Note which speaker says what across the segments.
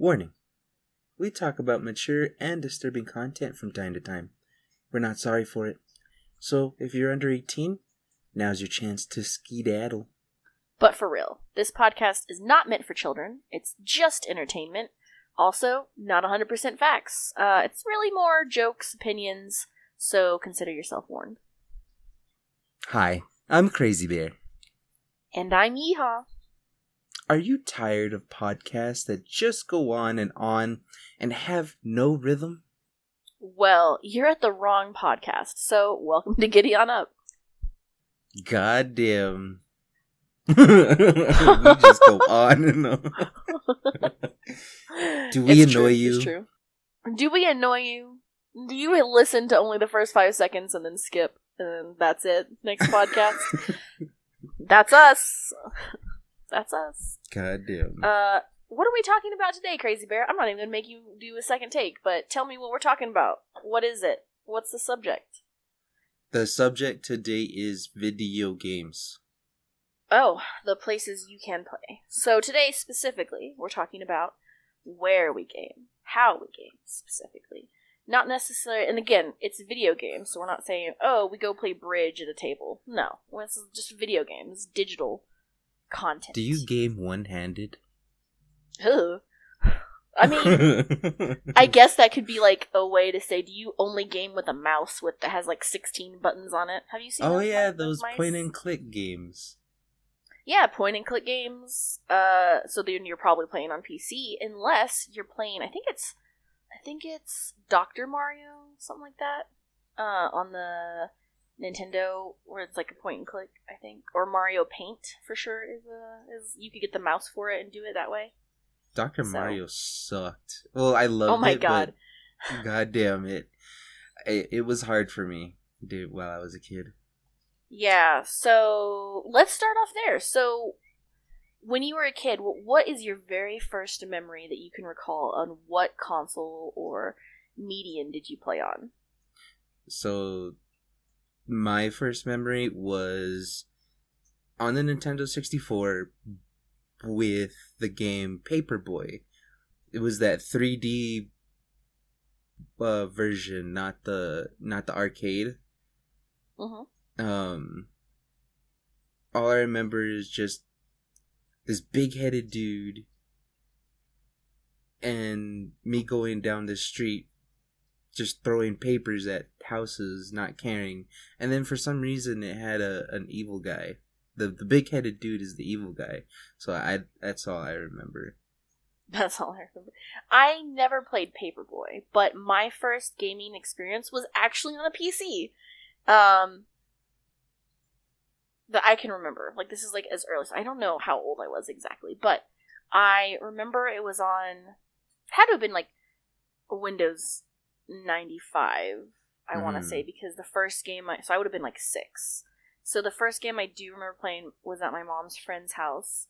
Speaker 1: Warning We talk about mature and disturbing content from time to time. We're not sorry for it. So, if you're under 18, now's your chance to skedaddle.
Speaker 2: But for real, this podcast is not meant for children. It's just entertainment. Also, not 100% facts. Uh, it's really more jokes, opinions, so consider yourself warned.
Speaker 1: Hi, I'm Crazy Bear.
Speaker 2: And I'm Yeehaw.
Speaker 1: Are you tired of podcasts that just go on and on and have no rhythm?
Speaker 2: Well, you're at the wrong podcast, so welcome to Giddy On Up.
Speaker 1: Goddamn. we just go on and on. Do we
Speaker 2: It's
Speaker 1: annoy
Speaker 2: true,
Speaker 1: you?
Speaker 2: It's true. Do we annoy you? Do you listen to only the first five seconds and then skip, and then that's it? Next podcast? that's us. That's us.
Speaker 1: Goddamn.
Speaker 2: Uh, what are we talking about today, Crazy Bear? I'm not even gonna make you do a second take, but tell me what we're talking about. What is it? What's the subject?
Speaker 1: the subject today is video games.
Speaker 2: Oh, the places you can play. So today specifically, we're talking about where we game, how we game specifically. Not necessarily, and again, it's video games, so we're not saying, oh, we go play bridge at a table. No, this is just video games, digital content.
Speaker 1: Do you game one handed?
Speaker 2: I mean, I guess that could be like a way to say, do you only game with a mouse with that has like 16 buttons on it? Have you seen?
Speaker 1: oh yeah, those
Speaker 2: mice?
Speaker 1: point and click games.
Speaker 2: Yeah, point and click games. Uh, so then you're probably playing on PC, unless you're playing. I think it's, I think it's Doctor Mario, something like that. Uh, on the Nintendo, where it's like a point and click. I think, or Mario Paint for sure is a is you could get the mouse for it and do it that way.
Speaker 1: Dr.
Speaker 2: So-
Speaker 1: Mario sucked. Well, I loved
Speaker 2: Oh my
Speaker 1: it,
Speaker 2: God.
Speaker 1: god damn it. it. It was hard for me, dude, while I was a kid.
Speaker 2: Yeah, so let's start off there. So, when you were a kid, what is your very first memory that you can recall on what console or medium did you play on?
Speaker 1: So, my first memory was on the Nintendo 64 with the game Paperboy. It was that 3D uh, version, not the not the arcade.
Speaker 2: Mm-hmm.
Speaker 1: Um, all I remember is just this big-headed dude and me going down the street just throwing papers at houses not caring and then for some reason it had a an evil guy the the big-headed dude is the evil guy so i that's all i remember
Speaker 2: That's all I remember. I never played Paperboy, but my first gaming experience was actually on a PC. Um, that I can remember. Like this is like as early. I don't know how old I was exactly, but I remember it was on. Had to have been like Windows ninety five. I want
Speaker 1: Mhm.
Speaker 2: to say because the first game I so I would have been like six. So the first game I do remember playing was at my mom's friend's house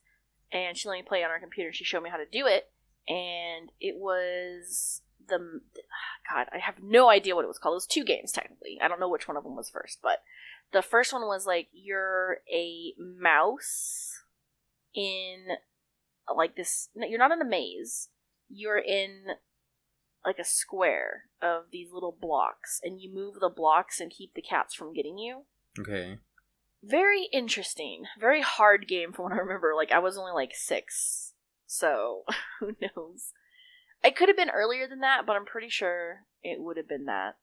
Speaker 2: and she let me play on her computer. She showed me how to do it, and it was the God. I have no idea what it was called. It was two games technically. I don't know which one of them was first, but the first one was like you're a mouse in like this. You're not in a maze. You're in like a square of these little blocks, and you move the blocks and keep the cats from getting you.
Speaker 1: Okay.
Speaker 2: Very interesting. Very hard game from what i remember. Like i was only like six so who knows? It could have been earlier than that but i'm pretty sure it would have been that.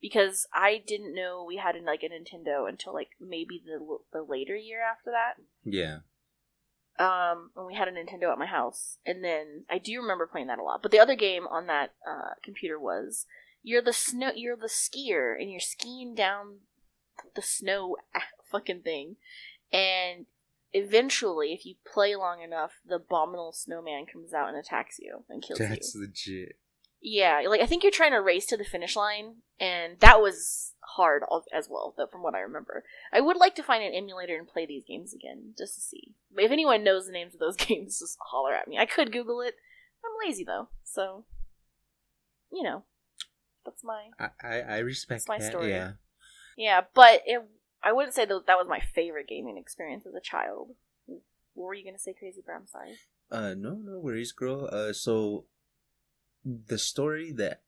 Speaker 2: Because i didn't know we had like a nintendo until like maybe the the later year after that.
Speaker 1: Yeah
Speaker 2: um when we had a Nintendo at my house and then I do remember playing that a lot. But the other game on that uh computer was you're the snow you're the skier and you're skiing down the snow fucking thing and eventually if you play long enough the abominable snowman comes out and attacks you and kills you.
Speaker 1: that's legit
Speaker 2: Yeah, like I think you're trying to race to the finish line, and that was hard as well. Though from what I remember, I would like to find an emulator and play these games again just to see. If anyone knows the names of those games, just holler at me. I could Google it. I'm lazy though, so you know, that's my
Speaker 1: i i, I respect
Speaker 2: That's my
Speaker 1: that
Speaker 2: story.
Speaker 1: yeah
Speaker 2: yeah. But it, I wouldn't say that that was my favorite gaming experience as a child. What were you gonna say, Crazy Brown? Sorry.
Speaker 1: Uh, no, no worries, girl. Uh, so the story that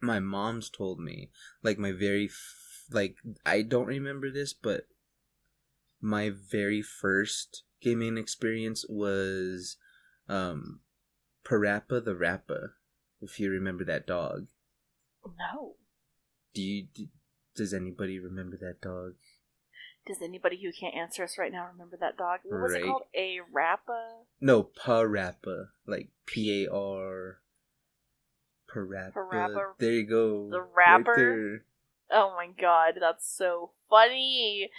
Speaker 1: my mom's told me, like my very, f- like I don't remember this, but my very first gaming experience was, um, Parappa the Rappa. If you remember that dog,
Speaker 2: No.
Speaker 1: do you? Do, does anybody remember that dog?
Speaker 2: Does anybody who can't answer us right now remember that dog? What was
Speaker 1: Right.
Speaker 2: it called? A rappa?
Speaker 1: No, Parappa, like P A R. Parappa.
Speaker 2: Parappa.
Speaker 1: There you go.
Speaker 2: The rapper?
Speaker 1: there.
Speaker 2: Oh my god, that's so funny.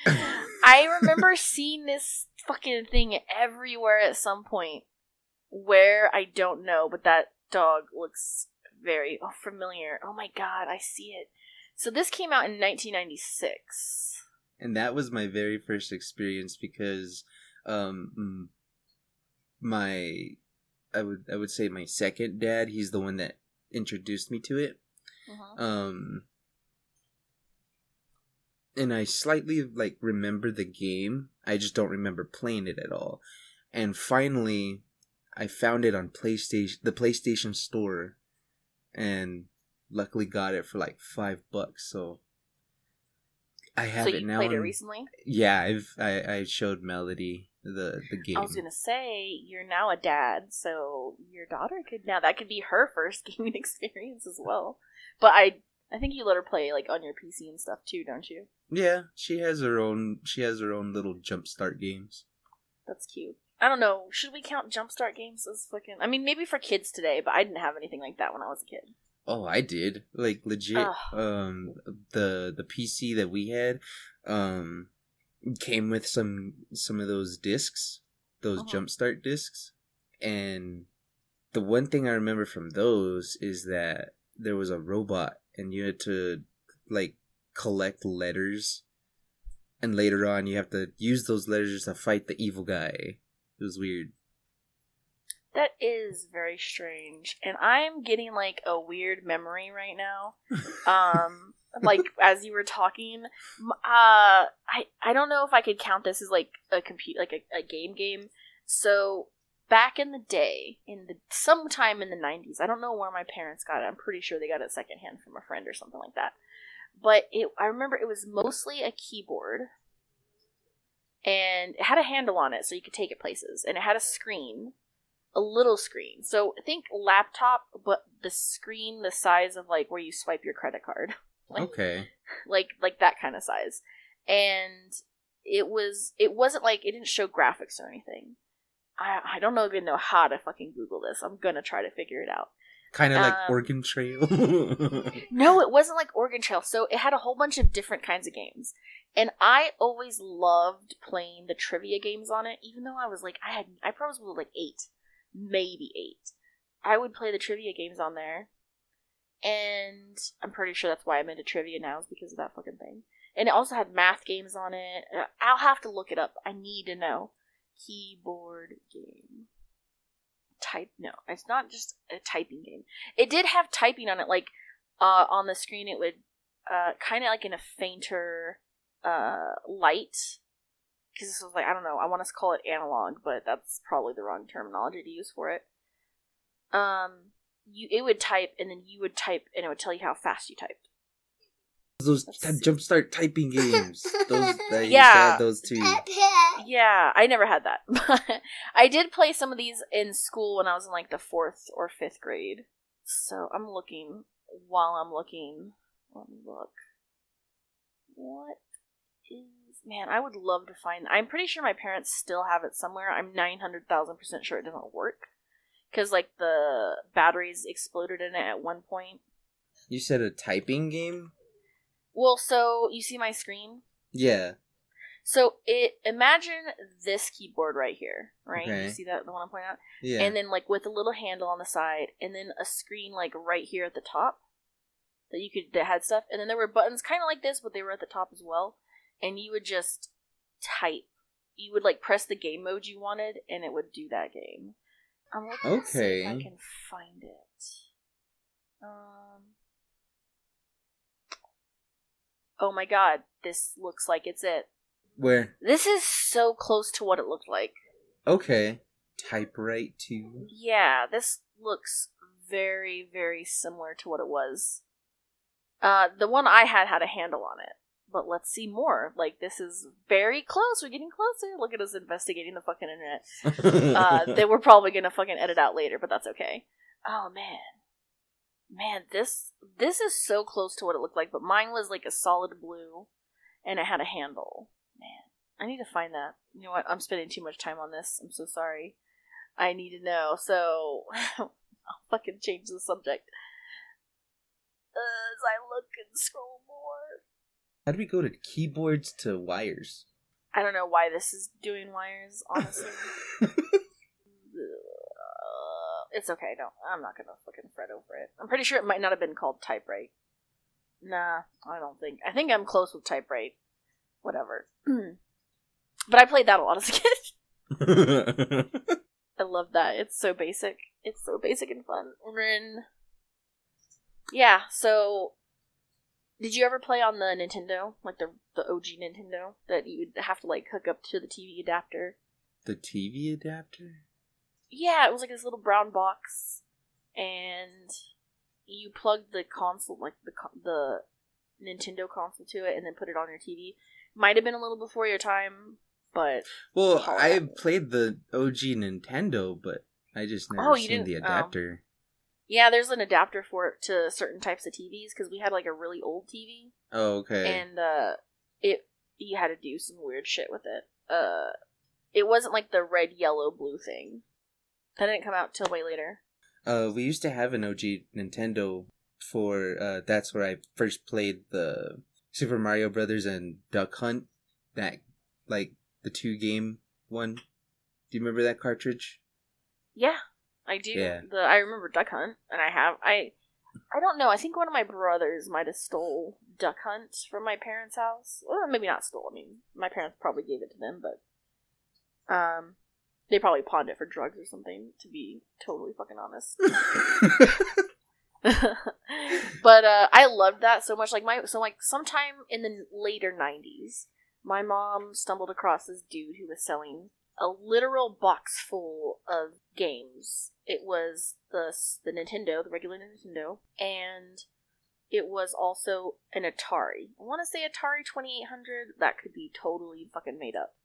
Speaker 2: I remember seeing this fucking thing everywhere at some point. Where I don't know, but that dog looks very oh, familiar. Oh my god, I see it. So this came out in 1996.
Speaker 1: and that was my very first experience because um my i would i would say my second dad he's the one that introduced me to it.
Speaker 2: Mhm.
Speaker 1: um and i slightly like remember the game. I just don't remember playing it at all. And finally i found it on playstation the playstation store and luckily got it for like five bucks so i have
Speaker 2: So
Speaker 1: it
Speaker 2: you
Speaker 1: now
Speaker 2: played it recently?
Speaker 1: yeah, I've I, I showed Melody the the game.
Speaker 2: I was gonna say you're now a dad, so your daughter could now that could be her first gaming experience as well. But I I think you let her play like on your PC and stuff too, don't you?
Speaker 1: Yeah, she has her own she has her own little jumpstart games.
Speaker 2: That's cute. I don't know. Should we count Jumpstart games as fucking? I mean, maybe for kids today, but I didn't have anything like that when I was a kid.
Speaker 1: Oh, I did. Like legit
Speaker 2: Ugh.
Speaker 1: um the the PC that we had um came with some some of those discs, those
Speaker 2: Uh-huh.
Speaker 1: jumpstart discs. And the one thing I remember from those is that there was a robot and you had to like collect letters and later on you have to use those letters to fight the evil guy. It was weird.
Speaker 2: That is very strange, and I'm getting like a weird memory right now. Um, like as you were talking, uh, I I don't know if I could count this as like a compute like a, a game game. So back in the day, in the sometime in the '90s, I don't know where my parents got it. I'm pretty sure they got it secondhand from a friend or something like that. But it, I remember it was mostly a keyboard, and it had a handle on it so you could take it places, and it had a screen, a little screen. So think laptop, but the screen the size of like where you swipe your credit card. Like-
Speaker 1: Okay.
Speaker 2: like like that kind of size. And it was it wasn't like it didn't show graphics or anything. I i don't know even know how to fucking google this. I'm gonna try to figure it out.
Speaker 1: Kind of like
Speaker 2: Um,
Speaker 1: Oregon Trail.
Speaker 2: no it wasn't like oregon trail. So it had a whole bunch of different kinds of games. And i always loved playing the trivia games on it even though i was like i had i probably was like eight maybe eight. I would play the trivia games on there. And i'm pretty sure that's why i'm into trivia now is because of that fucking thing. And it also had math games on it. Uh, i'll have to look it up. I need to know. Keyboard game. Type no it's not just a typing game. It did have typing on it like uh, on the screen it would uh, kind of like in a fainter uh, light because this was like i don't know i want to call it analog but that's probably the wrong terminology to use for it um you it would type and then you would type and it would tell you how fast you typed
Speaker 1: those
Speaker 2: Let's
Speaker 1: that
Speaker 2: see.
Speaker 1: jumpstart typing games. Those that you
Speaker 2: Yeah.
Speaker 1: had those two.
Speaker 2: yeah i never had that but i did play some of these in school when i was in like the fourth or fifth grade so i'm looking while i'm looking let me look what is man i would love to find i'm pretty sure my parents still have it somewhere i'm 900000% sure it doesn't work because like the batteries exploded in it at one point
Speaker 1: You said a typing game?
Speaker 2: well so you see my screen
Speaker 1: Yeah.
Speaker 2: so it imagine this keyboard right here right
Speaker 1: Okay.
Speaker 2: you see that the one i'm pointing out
Speaker 1: Yeah.
Speaker 2: and then like with a little handle on the side and then a screen like right here at the top that you could that had stuff and then there were buttons kind of like this but they were at the top as well and you would just type you would like press the game mode you wanted and it would do that game i'm looking to see if i can find it um oh my god this looks like it's it
Speaker 1: Where?
Speaker 2: this is so close to what it looked like
Speaker 1: Okay. Typewrite too.
Speaker 2: Yeah, this looks very, very similar to what it was. Uh, the one I had had a handle on it, but let's see more. Like this is very close. We're getting closer. Look at us investigating the fucking internet. Uh, they were probably gonna fucking edit out later, but that's okay. Oh man, man, this this is so close to what it looked like, but mine was like a solid blue, and it had a handle. Man, I need to find that. You know what? I'm spending too much time on this. I'm so sorry. I need to know. So I'll fucking change the subject. As I look and scroll more.
Speaker 1: How do we go to keyboards to wires?
Speaker 2: I don't know why this is doing wires, honestly. Uh, it's okay. Don't. I'm not gonna fucking fret over it. I'm pretty sure it might not have been called typewrite. Nah, I don't think. I think I'm close with typewrite. Whatever. but I played that a lot as a kid. I love that. It's so basic. It's so basic and fun. And then, yeah. So, did you ever play on the Nintendo, like the the OG Nintendo, that you'd have to like hook up to the TV adapter?
Speaker 1: the TV adapter?
Speaker 2: Yeah, it was like this little brown box, and you plugged the console, like the the Nintendo console, to it, and then put it on your TV. Might have been a little before your time, but
Speaker 1: Well,
Speaker 2: Oh,
Speaker 1: I played the OG Nintendo, but I just never
Speaker 2: Oh,
Speaker 1: seen the
Speaker 2: oh. Yeah, there's an adapter for it to certain types of TVs because we had like a really old TV,
Speaker 1: Oh, okay.
Speaker 2: and uh, it you had to do some weird shit with it. Uh, it wasn't like the red, yellow, blue thing. That didn't come out till way later.
Speaker 1: Uh, we used to have an OG Nintendo for. Uh, that's where I first played the Super Mario Brothers and Duck Hunt. That like the two game one. Do you remember that cartridge?
Speaker 2: Yeah, I do.
Speaker 1: Yeah.
Speaker 2: The I remember Duck Hunt, and I have I. I don't know. I think one of my brothers might have stole Duck Hunt from my parents' house. Well, maybe not stole. I mean, my parents probably gave it to them, but um, they probably pawned it for drugs or something. To be totally fucking honest. but uh, I loved that so much. Like my so like sometime in the later '90s, my mom stumbled across this dude who was selling a literal box full of games. It was the the Nintendo, the regular Nintendo, and it was also an Atari. I want to say Atari 2800. That could be totally fucking made up.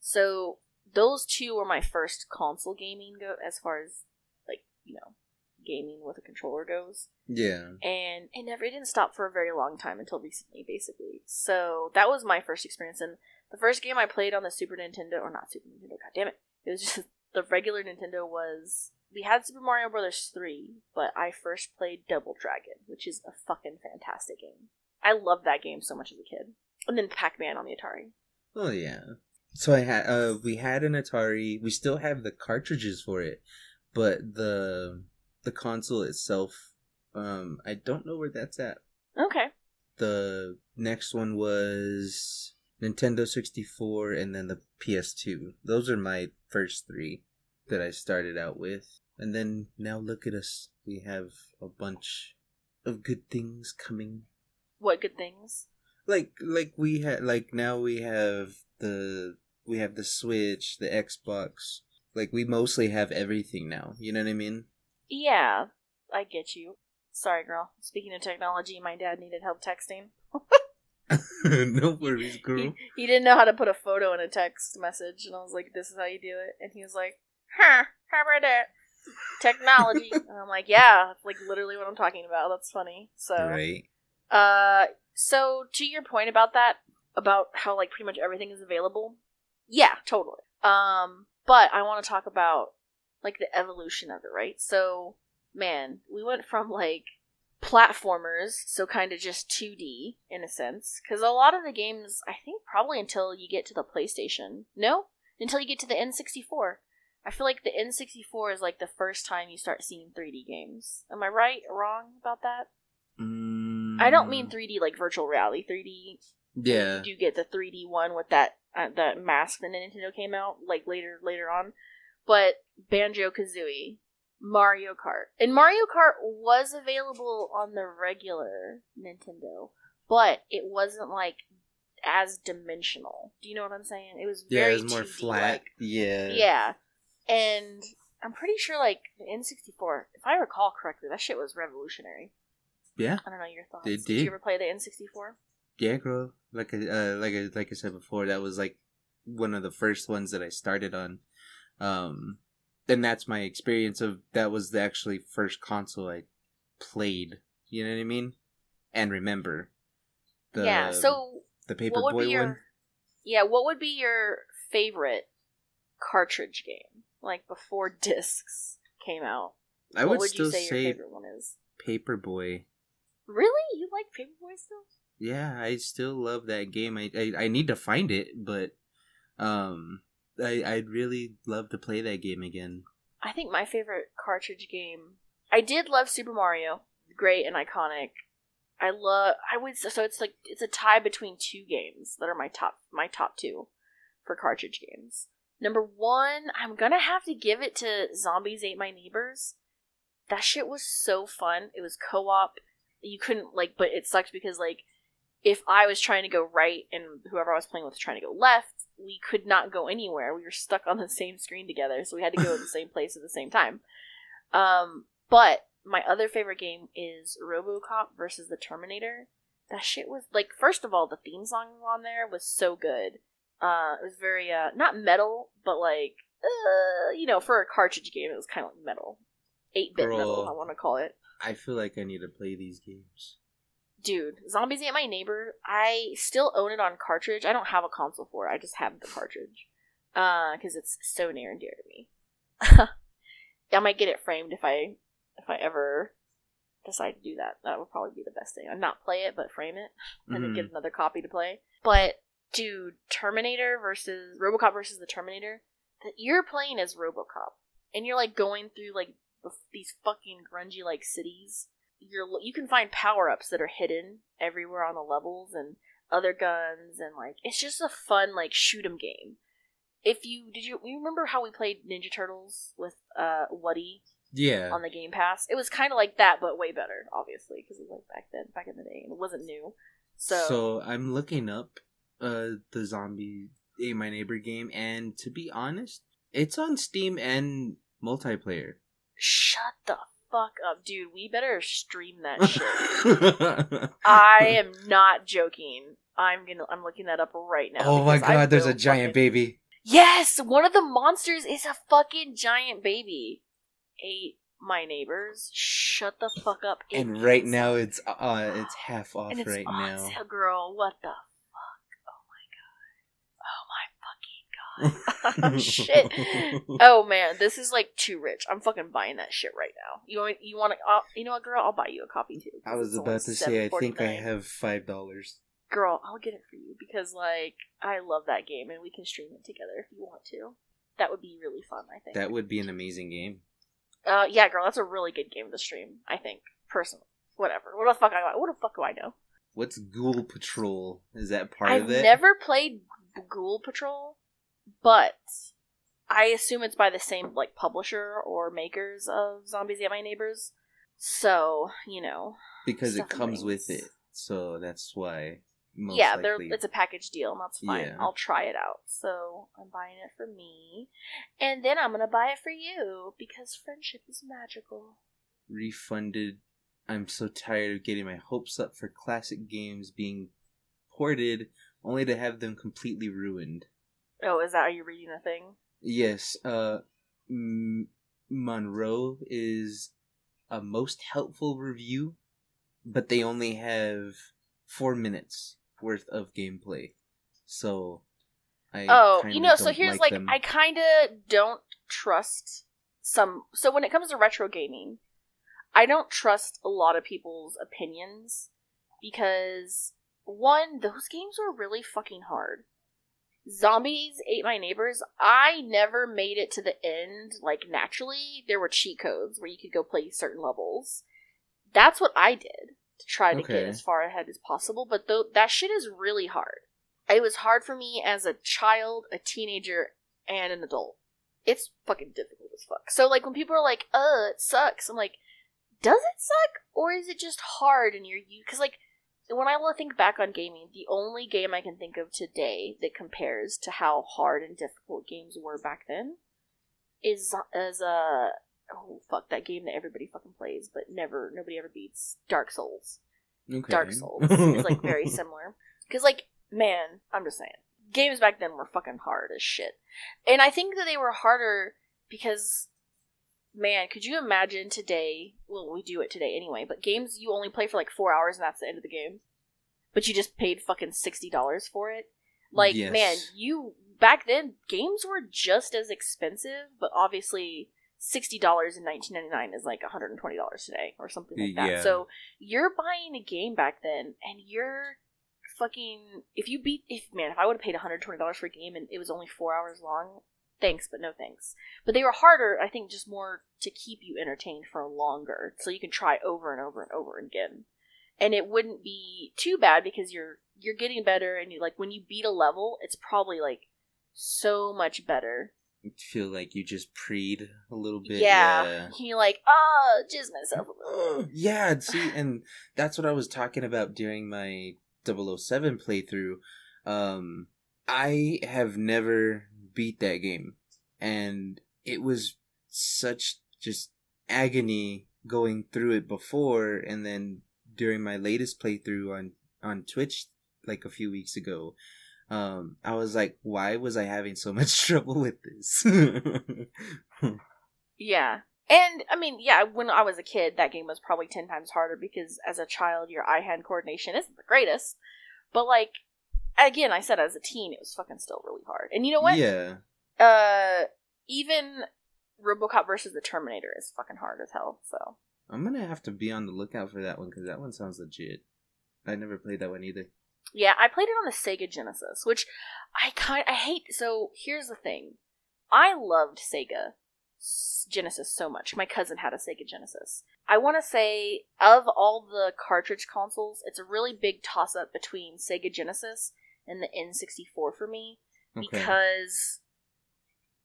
Speaker 2: So those two were my first console gaming go as far as like you know gaming with a controller goes
Speaker 1: yeah.
Speaker 2: and it never it didn't stop for a very long time until recently basically so that was my first experience and the first game i played on the super nintendo or not super nintendo god damn it it was just the regular nintendo was we had super mario brothers 3 but i first played double dragon which is a fucking fantastic game i loved that game so much as a kid and then pac-man on the atari
Speaker 1: Oh yeah. So I had uh we had an Atari. We still have the cartridges for it, but the the console itself, um, I don't know where that's at.
Speaker 2: okay
Speaker 1: The next one was Nintendo 64 and then the PS2. Those are my first three that I started out with. And then now look at us. We have a bunch of good things coming.
Speaker 2: what good things
Speaker 1: Like like we had like now we have the we have the Switch, the Xbox. Like we mostly have everything now. You know what I mean?
Speaker 2: yeah i get you sorry girl speaking of technology my dad needed help texting
Speaker 1: no worries,
Speaker 2: he,
Speaker 1: girl.
Speaker 2: he didn't know how to put a photo in a text message, and I was like, "This is how you do it." And he was like, "Huh? How about that? Technology?" and I'm like, "Yeah, like literally what I'm talking about. That's funny." So,
Speaker 1: Right.
Speaker 2: uh, so to your point about that, about how like pretty much everything is available, yeah, totally. Um, but I want to talk about like the evolution of it, right? So, man, we went from like platformers, so kind of just 2D in a sense, because a lot of the games, I think, probably until you get to the PlayStation, no, until you get to the N64. I feel like the N64 is like the first time you start seeing 3D games. Am I right or wrong about that?
Speaker 1: Mm,
Speaker 2: I don't mean 3D like virtual reality. 3D
Speaker 1: Yeah.
Speaker 2: you do get the 3D one with that uh, that mask that Nintendo came out like later later on, but Banjo Kazooie, Mario Kart, and Mario Kart was available on the regular Nintendo, but it wasn't like as dimensional. Do you know what I'm saying? It was
Speaker 1: Yeah,
Speaker 2: very
Speaker 1: it's more
Speaker 2: 2D
Speaker 1: flat. Yeah.
Speaker 2: Yeah. and I'm pretty sure like the N64, if I recall correctly, that shit was revolutionary.
Speaker 1: Yeah,
Speaker 2: I don't know your thoughts. Did
Speaker 1: did.
Speaker 2: you ever play the N64?
Speaker 1: yeah, girl. Like I, uh, like I, like I said before, that was like one of the first ones that I started on. Um, and that's my experience of that was the actually first console I played. You know what I mean? And remember, the
Speaker 2: yeah. So
Speaker 1: the
Speaker 2: what would be
Speaker 1: Paperboy
Speaker 2: your
Speaker 1: one.
Speaker 2: yeah? What would be your favorite cartridge game? Like before discs came out.
Speaker 1: I would
Speaker 2: would
Speaker 1: still
Speaker 2: say,
Speaker 1: say,
Speaker 2: your favorite one is?
Speaker 1: Paperboy.
Speaker 2: Really, you like Paperboy still?
Speaker 1: Yeah, I still love that game. I, I I need to find it, but um, I I'd really love to play that game again.
Speaker 2: I think my favorite cartridge game. I did love Super Mario, great and iconic. I love. I would so it's like it's a tie between two games that are my top my top two for cartridge games. Number one, I'm gonna have to give it to Zombies Ate My Neighbors. That shit was so fun. It was co-op. You couldn't like, but it sucked because like, if I was trying to go right and whoever I was playing with was trying to go left, we could not go anywhere. We were stuck on the same screen together, so we had to go to the same place at the same time. Um, but my other favorite game is RoboCop versus the Terminator. That shit was like, first of all, the theme song on there was so good. Uh, it was very uh, not metal, but like, uh, you know, for a cartridge game, it was kind of like metal, eight bit metal. I want to call it.
Speaker 1: I feel like I need to play these games.
Speaker 2: Dude, Zombies Ate My Neighbor. I still own it on cartridge. I don't have a console for it. I just have the cartridge. Uh, because it's so near and dear to me. I might get it framed if I if I ever decide to do that. That would probably be the best thing. I'd not play it, but frame it and then
Speaker 1: Mhm.
Speaker 2: get another copy to play. But dude, Terminator versus RoboCop versus the Terminator. That you're playing as RoboCop, and you're like going through like the, these fucking grungy like cities. You're you can find power ups that are hidden everywhere on the levels and other guns and like it's just a fun like shoot 'em game. If you did you you remember how we played Ninja Turtles with uh Woody
Speaker 1: Yeah,
Speaker 2: on the Game Pass? It was kind of like that, but way better, obviously, because it was like back then, back in the day, and it wasn't new. So,
Speaker 1: So I'm looking up uh the zombie Ate My Neighbor game, and to be honest, it's on Steam and multiplayer.
Speaker 2: shut the fuck up, dude. We better stream that shit. I am not joking. I'm gonna. I'm looking that up right now.
Speaker 1: oh my god, there's a giant
Speaker 2: fucking-
Speaker 1: baby.
Speaker 2: Yes, one of the monsters is a fucking giant baby. Ate my neighbors. Shut the fuck up. It
Speaker 1: And right
Speaker 2: is.
Speaker 1: now it's uh it's half off
Speaker 2: and it's
Speaker 1: right
Speaker 2: on
Speaker 1: now.
Speaker 2: sale, girl. What the fuck? Oh my god. Oh my fucking god. shit. Oh man, this is like too rich. I'm fucking buying that shit right now. You want? You want to? Uh, you know what, girl? I'll buy you a copy too.
Speaker 1: I was about to say I think I have five dollars.
Speaker 2: Girl, I'll get it for you because like I love that game and we can stream it together if you want to. That would be really fun. I think.
Speaker 1: That would be an amazing game.
Speaker 2: Uh, yeah, girl, that's a really good game to stream. I think personally. Whatever. What the fuck? I what the fuck do I know?
Speaker 1: What's Ghoul Patrol? Is that part
Speaker 2: I've
Speaker 1: of it?
Speaker 2: never played Ghoul Patrol, but I assume it's by the same like publisher or makers of Zombies Ate My Neighbors. So you know,
Speaker 1: because it comes with it, so that's why. Most
Speaker 2: yeah, they're, it's a package deal, and that's fine.
Speaker 1: Yeah.
Speaker 2: I'll try it out. So I'm buying it for me, and then I'm gonna buy it for you because friendship is magical.
Speaker 1: refunded. I'm so tired of getting my hopes up for classic games being ported, only to have them completely ruined.
Speaker 2: Oh, is that are you reading the thing?
Speaker 1: Yes, uh, M- Monroe is a most helpful review, but they only have four minutes worth of gameplay. So, I
Speaker 2: Oh, you know, so here's
Speaker 1: like,
Speaker 2: like. I kind of don't trust some. So when it comes to retro gaming, I don't trust a lot of people's opinions because one, those games were really fucking hard. Zombies ate my neighbors. I never made it to the end like naturally. There were cheat codes where you could go play certain levels. That's what I did to try to get as far ahead as possible. But though that shit is really hard. It was hard for me as a child, a teenager, and an adult. It's fucking difficult as fuck. So like when people are like, "Uh, it sucks," I'm like, "Does it suck, or is it just hard?" And you're you because like when I think back on gaming, the only game I can think of today that compares to how hard and difficult games were back then is as a uh, oh fuck that game that everybody fucking plays but never nobody ever beats Dark Souls.
Speaker 1: Okay.
Speaker 2: Dark Souls is like very similar because like man, I'm just saying games back then were fucking hard as shit, and I think that they were harder because man, could you imagine today? Well, we do it today anyway, but games you only play for like four hours and that's the end of the game, but you just paid fucking sixty dollars for it. Like
Speaker 1: Yes.
Speaker 2: man, you back then games were just as expensive, but obviously sixty dollars in nineteen ninety nine is like one hundred and twenty dollars today or something like that.
Speaker 1: Yeah.
Speaker 2: So you're buying a game back then, and you're fucking if you beat if man if I would have paid one hundred twenty dollars for a game and it was only four hours long, thanks but no thanks. But they were harder, I think, just more to keep you entertained for longer, so you can try over and over and over again. And it wouldn't be too bad because you're you're getting better, and you like when you beat a level, it's probably like so much better.
Speaker 1: feel like you just preed a little bit.
Speaker 2: yeah. you're like, oh, jizz myself a little.
Speaker 1: Yeah, see, and that's what I was talking about during my 007 playthrough. Um, I have never beat that game, and it was such just agony going through it before, and then during my latest playthrough on on Twitch, like a few weeks ago. Um, I was like, why was I having so much trouble with this?
Speaker 2: Yeah. And I mean, yeah, when I was a kid, that game was probably 10 times harder because as a child, your eye hand coordination isn't the greatest. But like, again, I said as a teen, it was fucking still really hard. And you know what?
Speaker 1: Yeah.
Speaker 2: Uh, even Robocop versus the Terminator is fucking hard as hell, so.
Speaker 1: I'm gonna have to be on the lookout for that one because that one sounds legit. I never played that one either.
Speaker 2: Yeah, I played it on the Sega Genesis, which I kind I hate. So here's the thing, I loved Sega Genesis so much. My cousin had a Sega Genesis. I want to say of all the cartridge consoles, it's a really big toss up between Sega Genesis and the N64 for me
Speaker 1: Okay.
Speaker 2: because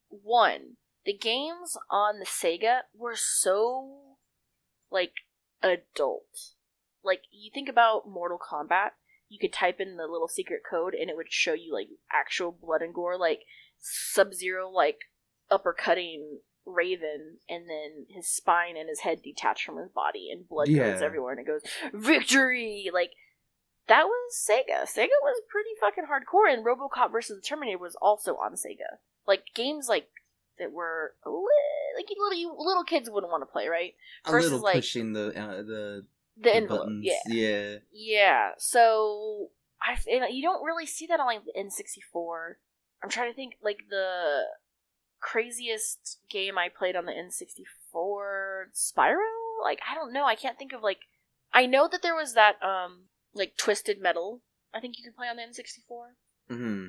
Speaker 2: one, the games on the Sega were so like adult. Like you think about Mortal Kombat, you could type in the little secret code and it would show you like actual blood and gore, like Sub Zero like uppercutting Raven and then his spine and his head detached from his body and blood goes everywhere and it goes victory like that was Sega. Sega was pretty fucking hardcore, and RoboCop versus the Terminator was also on Sega. Like games like that were a li- like you little you, little kids wouldn't want to play, right?
Speaker 1: a
Speaker 2: versus,
Speaker 1: little
Speaker 2: like,
Speaker 1: pushing the uh, the,
Speaker 2: The
Speaker 1: the
Speaker 2: envelope,
Speaker 1: buttons.
Speaker 2: yeah,
Speaker 1: yeah.
Speaker 2: yeah. So I you don't really see that on like the N sixty four. I'm trying to think like the craziest game I played on the N sixty four, Spyro. Like I don't know. I can't think of like. I know that there was that um like Twisted Metal. I think you could play on the N sixty four.
Speaker 1: hmm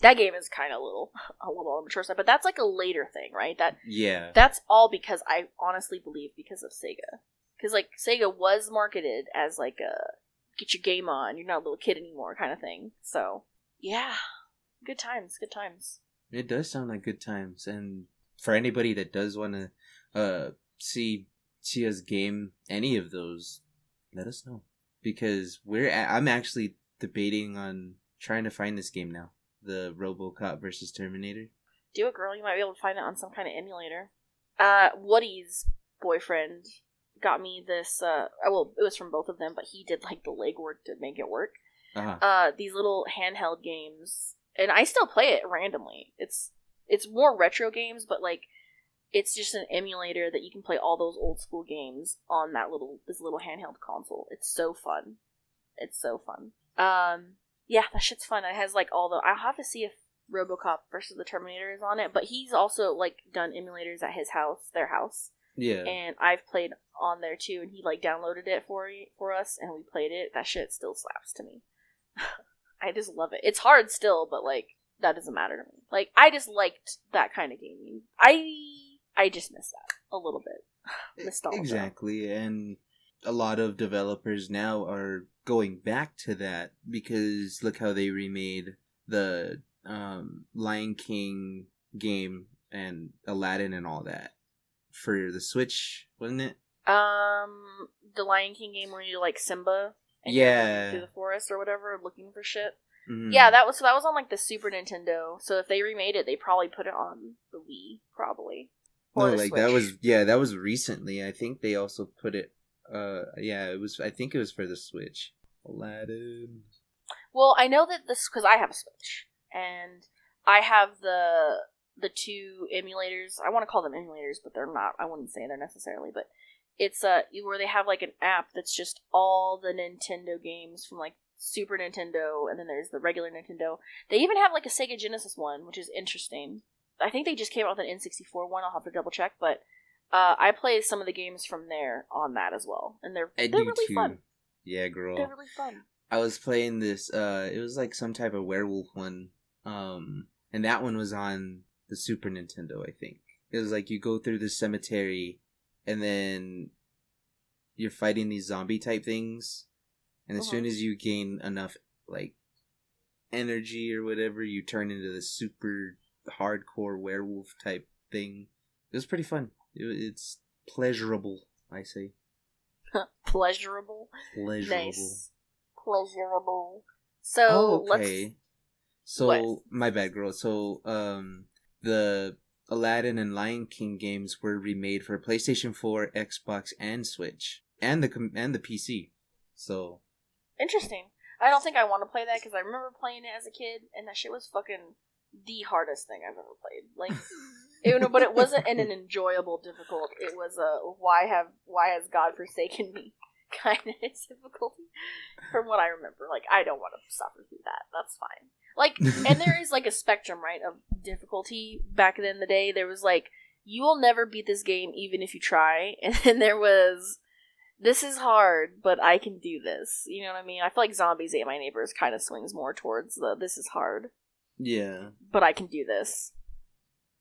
Speaker 2: That game is kind of a little a little on the mature side, but that's like a later thing, right? That
Speaker 1: Yeah.
Speaker 2: that's all because I honestly believe because of Sega. Because like Sega was marketed as like a get your game on, you're not a little kid anymore kind of thing. So yeah, good times, good times.
Speaker 1: It does sound like good times, and for anybody that does want to uh see see us game any of those, let us know because we're a- I'm actually debating on trying to find this game now, the RoboCop versus Terminator.
Speaker 2: Do it, girl. You might be able to find it on some kind of emulator. Uh, Woody's boyfriend got me this. Uh, uh, well, it was from both of them, but he did like the legwork to make it work.
Speaker 1: Uh-huh.
Speaker 2: uh these little handheld games and i still play it randomly it's it's more retro games but like it's just an emulator that you can play all those old school games on that little this little handheld console it's so fun it's so fun um yeah that shit's fun it has like all the i'll have to see if robocop versus the terminator is on it but he's also like done emulators at his house their house
Speaker 1: yeah.
Speaker 2: and I've played on there too, and he like downloaded it for for us, and we played it. That shit still slaps to me. I just love it. It's hard still, but like that doesn't matter to me. Like I just liked that kind of gaming. I I just miss that a little bit. Nostalgia.
Speaker 1: Exactly, and a lot of developers now are going back to that because look how they remade the um, Lion King game and Aladdin and all that for the Switch, wasn't it?
Speaker 2: Um, the Lion King game where you like Simba. And
Speaker 1: Yeah.
Speaker 2: through the forest or whatever, looking for shit.
Speaker 1: Mhm.
Speaker 2: Yeah, that was so that was on like the Super Nintendo. So if they remade it, they probably put it on the Wii, probably.
Speaker 1: No, like that was yeah, that was recently. I think they also put it. Uh, yeah, it was. I think it was for the Switch. Aladdin.
Speaker 2: Well, I know that this because I have a Switch and I have the the two emulators. I want to call them emulators, but they're not. I wouldn't say they're necessarily, but it's uh where they have like an app that's just all the Nintendo games from like Super Nintendo, and then there's the regular Nintendo. They even have like a Sega Genesis one, which is interesting. I think they just came out with an N64 one. I'll have to double check, but uh, I play some of the games from there on that as well, and they're
Speaker 1: I
Speaker 2: they're really
Speaker 1: too.
Speaker 2: fun.
Speaker 1: Yeah, girl.
Speaker 2: They're really fun.
Speaker 1: I was playing this. Uh, it was like some type of werewolf one. Um, and that one was on the Super Nintendo. I think it was like you go through the cemetery, and then you're fighting these zombie type things, and as
Speaker 2: Uh-huh.
Speaker 1: soon as you gain enough like energy or whatever, you turn into the super hardcore werewolf type thing. It was pretty fun. It, it's pleasurable. I say
Speaker 2: Pleasurable.
Speaker 1: pleasurable.
Speaker 2: Nice. Pleasurable. So
Speaker 1: Oh,
Speaker 2: let's
Speaker 1: okay. So
Speaker 2: What?
Speaker 1: my bad, girl. So um, the Aladdin and Lion King games were remade for PlayStation 4, Xbox, and Switch, and the com- and the PC. So
Speaker 2: interesting. I don't think I want to play that because I remember playing it as a kid, and that shit was fucking the hardest thing I've ever played. Like, it, but it wasn't in an enjoyable difficult. It was a why have why has God forsaken me kind of difficulty from what I remember. Like, I don't want to suffer through that. That's fine. Like, and there is like a spectrum, right, of difficulty. Back in the day, there was like you will never beat this game even if you try, and then there was this is hard, but I can do this. You know what I mean? I feel like Zombies Ate My Neighbors kind of swings more towards the this is hard,
Speaker 1: yeah,
Speaker 2: but I can do this.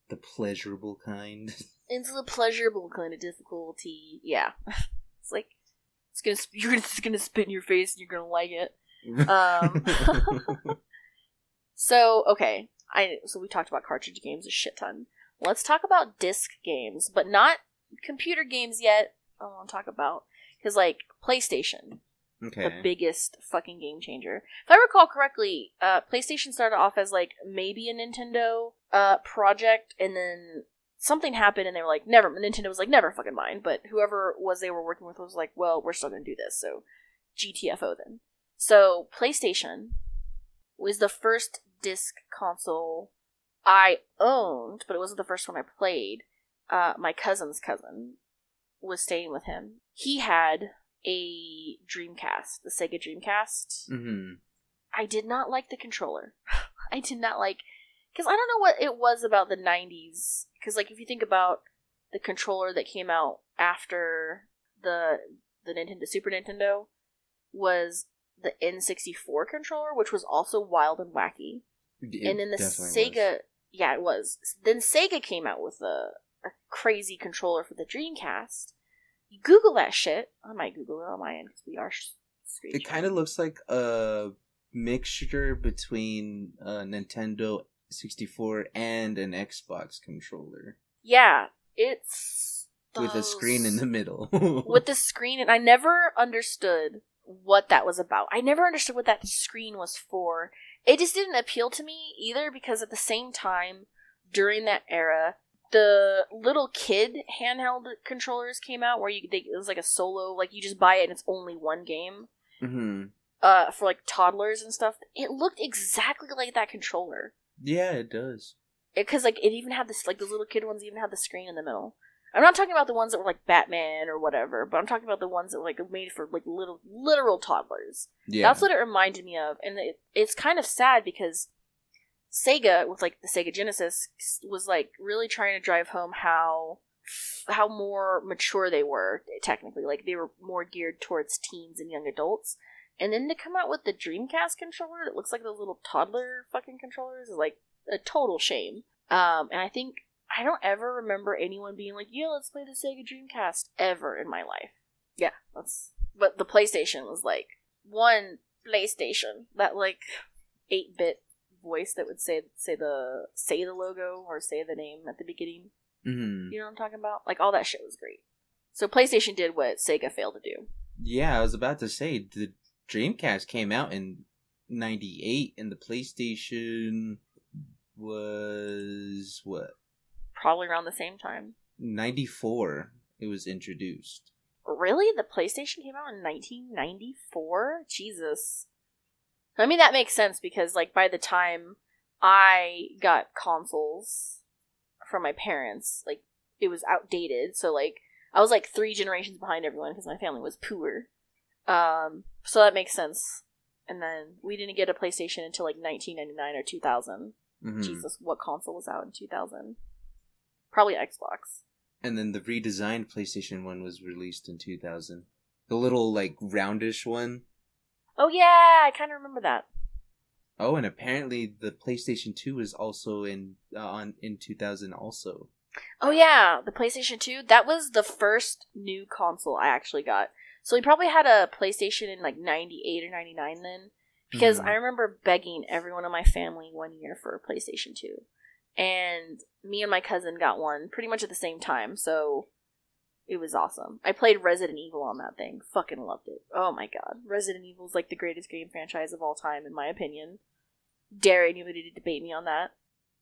Speaker 1: the pleasurable kind.
Speaker 2: It's the pleasurable kind of difficulty. Yeah, it's like it's gonna sp- you're gonna, it's gonna spit in your face and you're gonna like it. Um, so okay, I so we talked about cartridge games a shit ton. Let's talk about disc games, but not computer games yet. I want to talk about because like PlayStation.
Speaker 1: Okay.
Speaker 2: the biggest fucking game changer. If I recall correctly, uh, PlayStation started off as like maybe a Nintendo uh, project, and then something happened, and they were like, never. Nintendo was like, never fucking mind. But whoever was they were working with was like, well, we're still gonna do this. So GTFO then. So PlayStation was the first disc console I owned, but it wasn't the first one I played. Uh, my cousin's cousin was staying with him. He had a Dreamcast, the Sega Dreamcast.
Speaker 1: hmm
Speaker 2: I did not like the controller. I did not like because I don't know what it was about the '90s. Because like if you think about the controller that came out after the the Nintendo Super Nintendo was the N64 controller, which was also wild and wacky. and then the Sega, yeah, it was. Then Sega came out with a, a crazy controller for the Dreamcast. You Google that shit. I might Google it on my end because we are.
Speaker 1: It kind of looks like a mixture between a Nintendo 64 and an Xbox controller
Speaker 2: Yeah, it's
Speaker 1: with a screen in the middle.
Speaker 2: with the screen, and I never understood what that was about. I never understood what that screen was for. It just didn't appeal to me either because at the same time, during that era, the little kid handheld controllers came out where you they, it was like a solo, like you just buy it and it's only one game.
Speaker 1: hmm
Speaker 2: Uh, for like toddlers and stuff. It looked exactly like that controller.
Speaker 1: Yeah, it does.
Speaker 2: because like it even had this like the little kid ones even had the screen in the middle. I'm not talking about the ones that were like Batman or whatever, but I'm talking about the ones that were like made for like little literal toddlers.
Speaker 1: Yeah,
Speaker 2: That's what it reminded me of, and it, it's kind of sad because Sega with like the Sega Genesis was like really trying to drive home how how more mature they were technically. Like they were more geared towards teens and young adults. And then to come out with the dreamcast controller that looks like those little toddler fucking controllers. Is like a total shame. Um and i think i don't ever remember anyone being like yeah let's play the sega dreamcast ever in my life. Yeah. That's but the playstation was like one playstation that like 8-bit voice that would say say the say the logo or say the name at the beginning
Speaker 1: hmm
Speaker 2: you know what I'm talking about? Like all that shit was great. So PlayStation did what Sega failed to do.
Speaker 1: Yeah, I was about to say the Dreamcast came out in '98, and the PlayStation was what?
Speaker 2: Probably around the same time.
Speaker 1: 94 it was introduced.
Speaker 2: Really? The PlayStation came out in 1994? Jesus. I mean, that makes sense because, like, by the time I got consoles from my parents, like, it was outdated. So, like, I was like three generations behind everyone because my family was poor. Um, so that makes sense. And then we didn't get a PlayStation until like 1999 or 2000.
Speaker 1: Mhm.
Speaker 2: Jesus, what console was out in 2000? Probably Xbox.
Speaker 1: And then the redesigned PlayStation 1 was released in 2000. The little, like, roundish one.
Speaker 2: Oh yeah, I kind of remember that.
Speaker 1: Oh, and apparently the PlayStation 2 was also in uh, on in 2000 also.
Speaker 2: Oh yeah, the PlayStation 2. That was the first new console I actually got. So we probably had a PlayStation in like 98 or 99 then because
Speaker 1: Mhm.
Speaker 2: I remember begging everyone in my family one year for a PlayStation 2. And me and my cousin got one pretty much at the same time, so it was awesome. I played Resident Evil on that thing. Fucking loved it. Oh my god. Resident Evil is like the greatest game franchise of all time in my opinion. Dare anybody to debate me on that.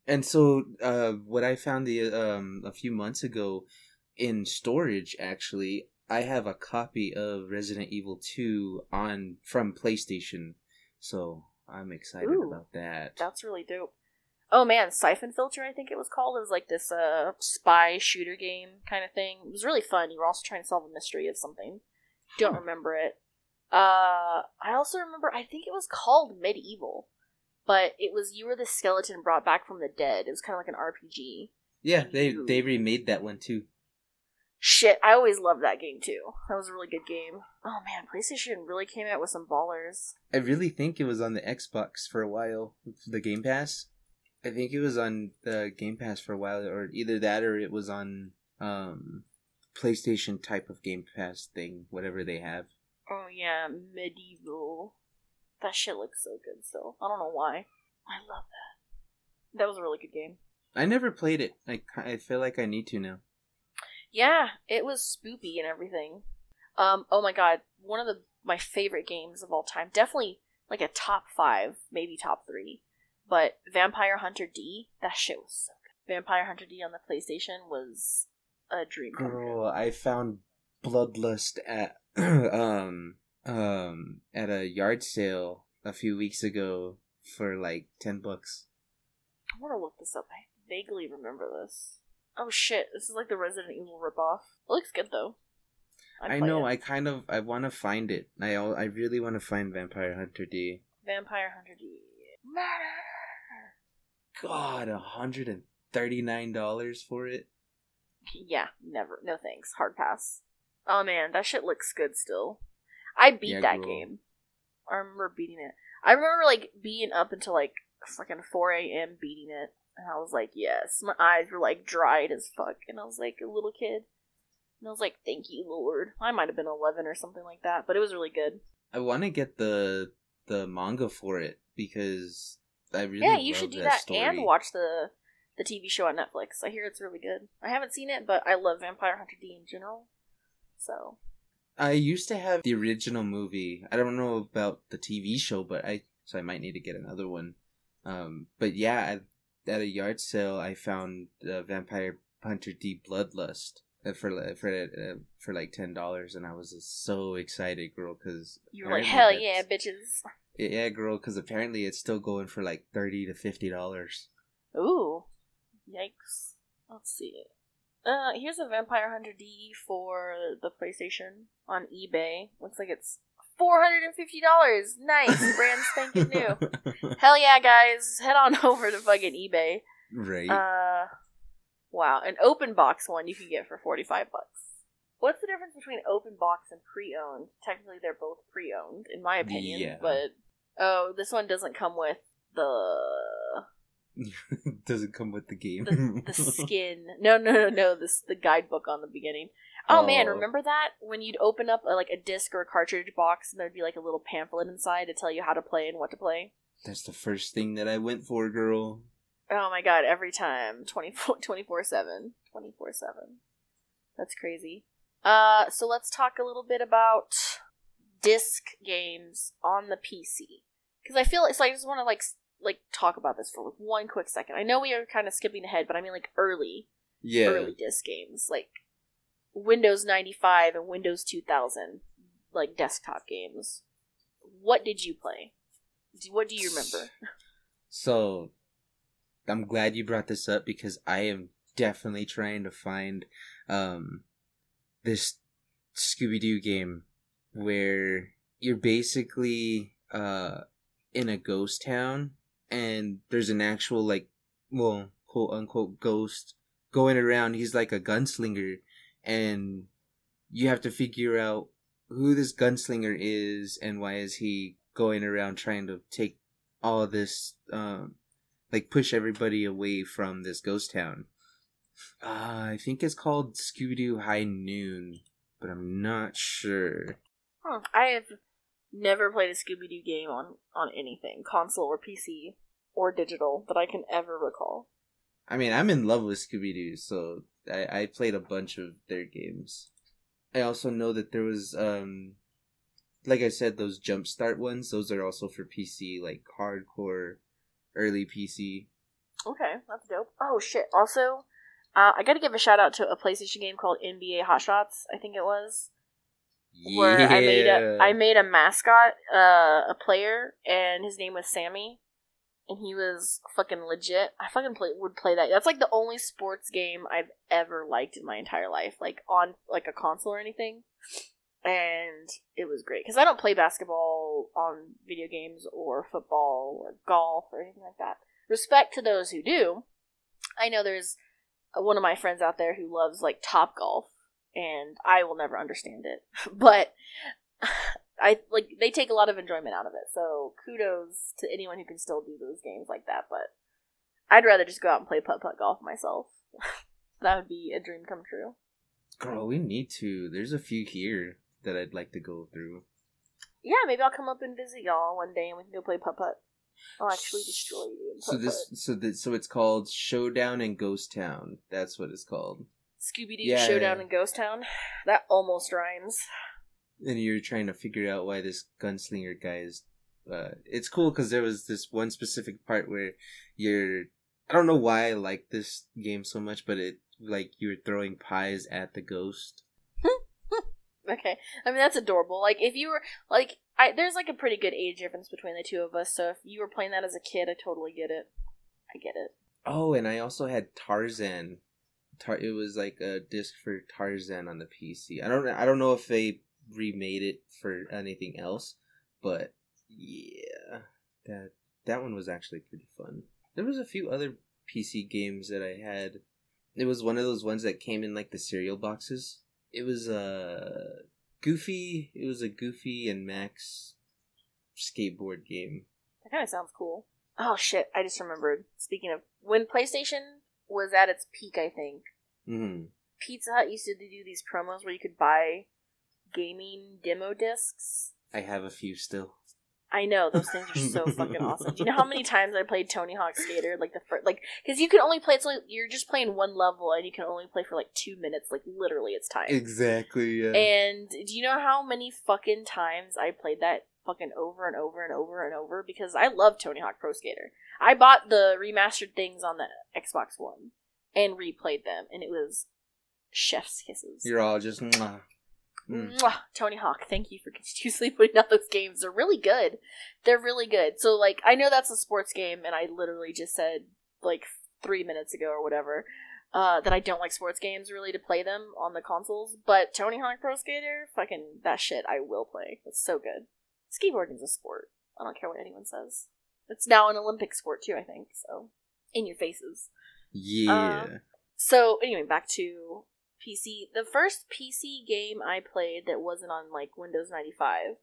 Speaker 1: And so, uh, what I found the um a few months ago in storage, actually, I have a copy of Resident Evil 2 on from PlayStation. So I'm excited
Speaker 2: Ooh.
Speaker 1: about that.
Speaker 2: That's really dope. Oh man, Siphon Filter, I think it was called. It was like this uh spy shooter game kind of thing. It was really fun. You were also trying to solve a mystery of something. Don't remember it. Uh, I also remember. I think it was called MediEvil, but it was you were the skeleton brought back from the dead. It was kind of like an RPG.
Speaker 1: Yeah, they
Speaker 2: Ooh.
Speaker 1: they remade that one too.
Speaker 2: Shit, I always loved that game too. That was a really good game. Oh man, PlayStation really came out with some ballers.
Speaker 1: I really think it was on the Xbox for a while, the Game Pass. I think it was on the Game Pass for a while, or either that or it was on um PlayStation type of Game Pass thing, whatever they have.
Speaker 2: Oh yeah, MediEvil. That shit looks so good So I don't know why. I love that. That was a really good game.
Speaker 1: I never played it. I, I feel like I need to now.
Speaker 2: Yeah, it was spoopy and everything. Um, oh my god, one of the my favorite games of all time. Definitely like a top five, maybe top three. But Vampire Hunter D, that shit was so good. Vampire Hunter D on the PlayStation was a dream.
Speaker 1: Girl, I found Bloodlust at um um at a yard sale a few weeks ago for like ten bucks.
Speaker 2: I want to look this up. I vaguely remember this. Oh shit, this is like the Resident Evil ripoff. It looks good though. I'd
Speaker 1: I know.
Speaker 2: it.
Speaker 1: I kind of I want to find it. I I really want to find Vampire Hunter D.
Speaker 2: Vampire Hunter D. Murder.
Speaker 1: God, a hundred and thirty nine dollars for it.
Speaker 2: Yeah, never. No thanks. Hard pass. Oh man, that shit looks good still. I beat
Speaker 1: Yeah,
Speaker 2: that
Speaker 1: girl.
Speaker 2: game. I remember beating it. I remember like being up until like fucking 4 a.m. beating it. And I was like, yes. My eyes were like dried as fuck. And I was like a little kid. And I was like, thank you, Lord. I might have been 11 or something like that, but it was really good.
Speaker 1: I want to get the the manga for it because I really
Speaker 2: yeah, you should do
Speaker 1: that,
Speaker 2: that and watch the the TV show on Netflix. I hear it's really good. I haven't seen it, but I love Vampire Hunter D in general. So
Speaker 1: I used to have the original movie. I don't know about the TV show, but I so I might need to get another one. Um, but yeah, at, at a yard sale, I found uh, Vampire Hunter D Bloodlust uh, for for uh, for like ten dollars, and I was so excited, girl, because
Speaker 2: you were like, hell yeah, bitches.
Speaker 1: Yeah, girl, because apparently it's still going for like thirty to fifty dollars.
Speaker 2: Ooh, yikes. Let's see. It. Uh, here's a Vampire Hunter D for the PlayStation on eBay. Looks like it's four hundred and fifty dollars. Nice, brand spanking new. Hell yeah, guys! Head on over to fucking eBay.
Speaker 1: right?
Speaker 2: Uh, wow, an open box one you can get for forty five bucks. What's the difference between open box and pre-owned? Technically, they're both pre-owned, in my opinion.
Speaker 1: Yeah.
Speaker 2: But oh, this one doesn't come with the
Speaker 1: Doesn't come with the game.
Speaker 2: the, the skin. No, no, no, no. This the guidebook on the beginning. Oh, man,
Speaker 1: Oh.
Speaker 2: remember that when you'd open up a, like a disc or a cartridge box and there'd be like a little pamphlet inside to tell you how to play and what to play.
Speaker 1: That's the first thing that I went for, girl.
Speaker 2: Oh my god, every time 24 24 7. 24 7. That's crazy. Uh, so let's talk a little bit about disc games on the PC. Because I feel so I just want to like like talk about this for like one quick second. I know we are kind of skipping ahead, but I mean like early.
Speaker 1: Yeah.
Speaker 2: early disc games like Windows 95 and Windows 2000 like desktop games. What did you play? What do you remember?
Speaker 1: So, I'm glad you brought this up because I am definitely trying to find um this Scooby Doo game where you're basically uh in a ghost town and there's an actual like well quote unquote ghost going around. He's like a gunslinger and you have to figure out who this gunslinger is and why is he going around trying to take all this um like push everybody away from this ghost town. Uh, i think it's called scooby-doo high noon but i'm not sure
Speaker 2: Huh. I have never played a Scooby Doo game on on anything, console or PC or digital that I can ever recall.
Speaker 1: i mean i'm in love with scooby-doo so i i played a bunch of their games i also know that there was um like i said those jumpstart ones those are also for pc like hardcore early pc
Speaker 2: Okay, that's dope. Oh shit! Also, uh, I got to give a shout out to a PlayStation game called NBA Hot Shots. I think it was where I made a I made a mascot, uh, a player, and his name was Sammy, and he was fucking legit. I fucking play, would play that. That's like the only sports game I've ever liked in my entire life, like on like a console or anything. And it was great because I don't play basketball on video games or football or golf or anything like that. Respect to those who do. I know there's uh, one of my friends out there who loves like top golf and I will never understand it. But I like they take a lot of enjoyment out of it. So kudos to anyone who can still do those games like that. But I'd rather just go out and play putt putt golf myself. that would be a dream come true.
Speaker 1: girl we need to there's a few here that i'd like to go through
Speaker 2: Yeah, maybe I'll come up and visit y'all one day and we can go play putt putt. I'll actually destroy you.
Speaker 1: So this, so this, so it's called Showdown in Ghost Town. That's what it's called.
Speaker 2: Scooby Doo
Speaker 1: Yeah,
Speaker 2: Showdown
Speaker 1: yeah.
Speaker 2: in Ghost Town. That almost rhymes.
Speaker 1: And you're trying to figure out why this gunslinger guy is. Uh, it's cool because there was this one specific part where you're. I don't know why I like this game so much, but it like you're throwing pies at the ghost.
Speaker 2: Okay, I mean that's adorable. Like if you were like, I there's like a pretty good age difference between the two of us. So if you were playing that as a kid, I totally get it. I get it.
Speaker 1: Oh, and I also had Tarzan. Tar- it was like a disc for Tarzan on the PC. I don't. I don't know if they remade it for anything else, but yeah, that that one was actually pretty fun. There was a few other PC games that I had. It was one of those ones that came in like the cereal boxes. It was a Goofy. It was a Goofy and Max skateboard game.
Speaker 2: That kind of sounds cool. Oh shit! I just remembered. Speaking of when PlayStation was at its peak, I think
Speaker 1: hmm
Speaker 2: Pizza Hut used to do these promos where you could buy gaming demo discs.
Speaker 1: I have a few still.
Speaker 2: I know those things are so fucking awesome. Do you know how many times I played Tony Hawk Skater? Like the first, like because you can only play. It's only you're just playing one level, and you can only play for like two minutes. Like literally, it's time.
Speaker 1: Exactly. Yeah.
Speaker 2: And do you know how many fucking times I played that fucking over and over and over and over? Because I love Tony Hawk Pro Skater. I bought the remastered things on the Xbox One and replayed them, and it was chef's kisses.
Speaker 1: You're all just. Mwah. Mm.
Speaker 2: Mwah! Tony Hawk, thank you for continuously putting out those games. They're really good. They're really good. So, like, I know that's a sports game, and I literally just said, like, three minutes ago or whatever, uh, that I don't like sports games really to play them on the consoles. But Tony Hawk Pro Skater, fucking that shit, I will play. It's so good. Skateboarding's a sport. I don't care what anyone says. It's now an Olympic sport too, I think. So, in your faces.
Speaker 1: Yeah.
Speaker 2: Um, So anyway, back to PC. The first PC game I played that wasn't on like Windows ninety five,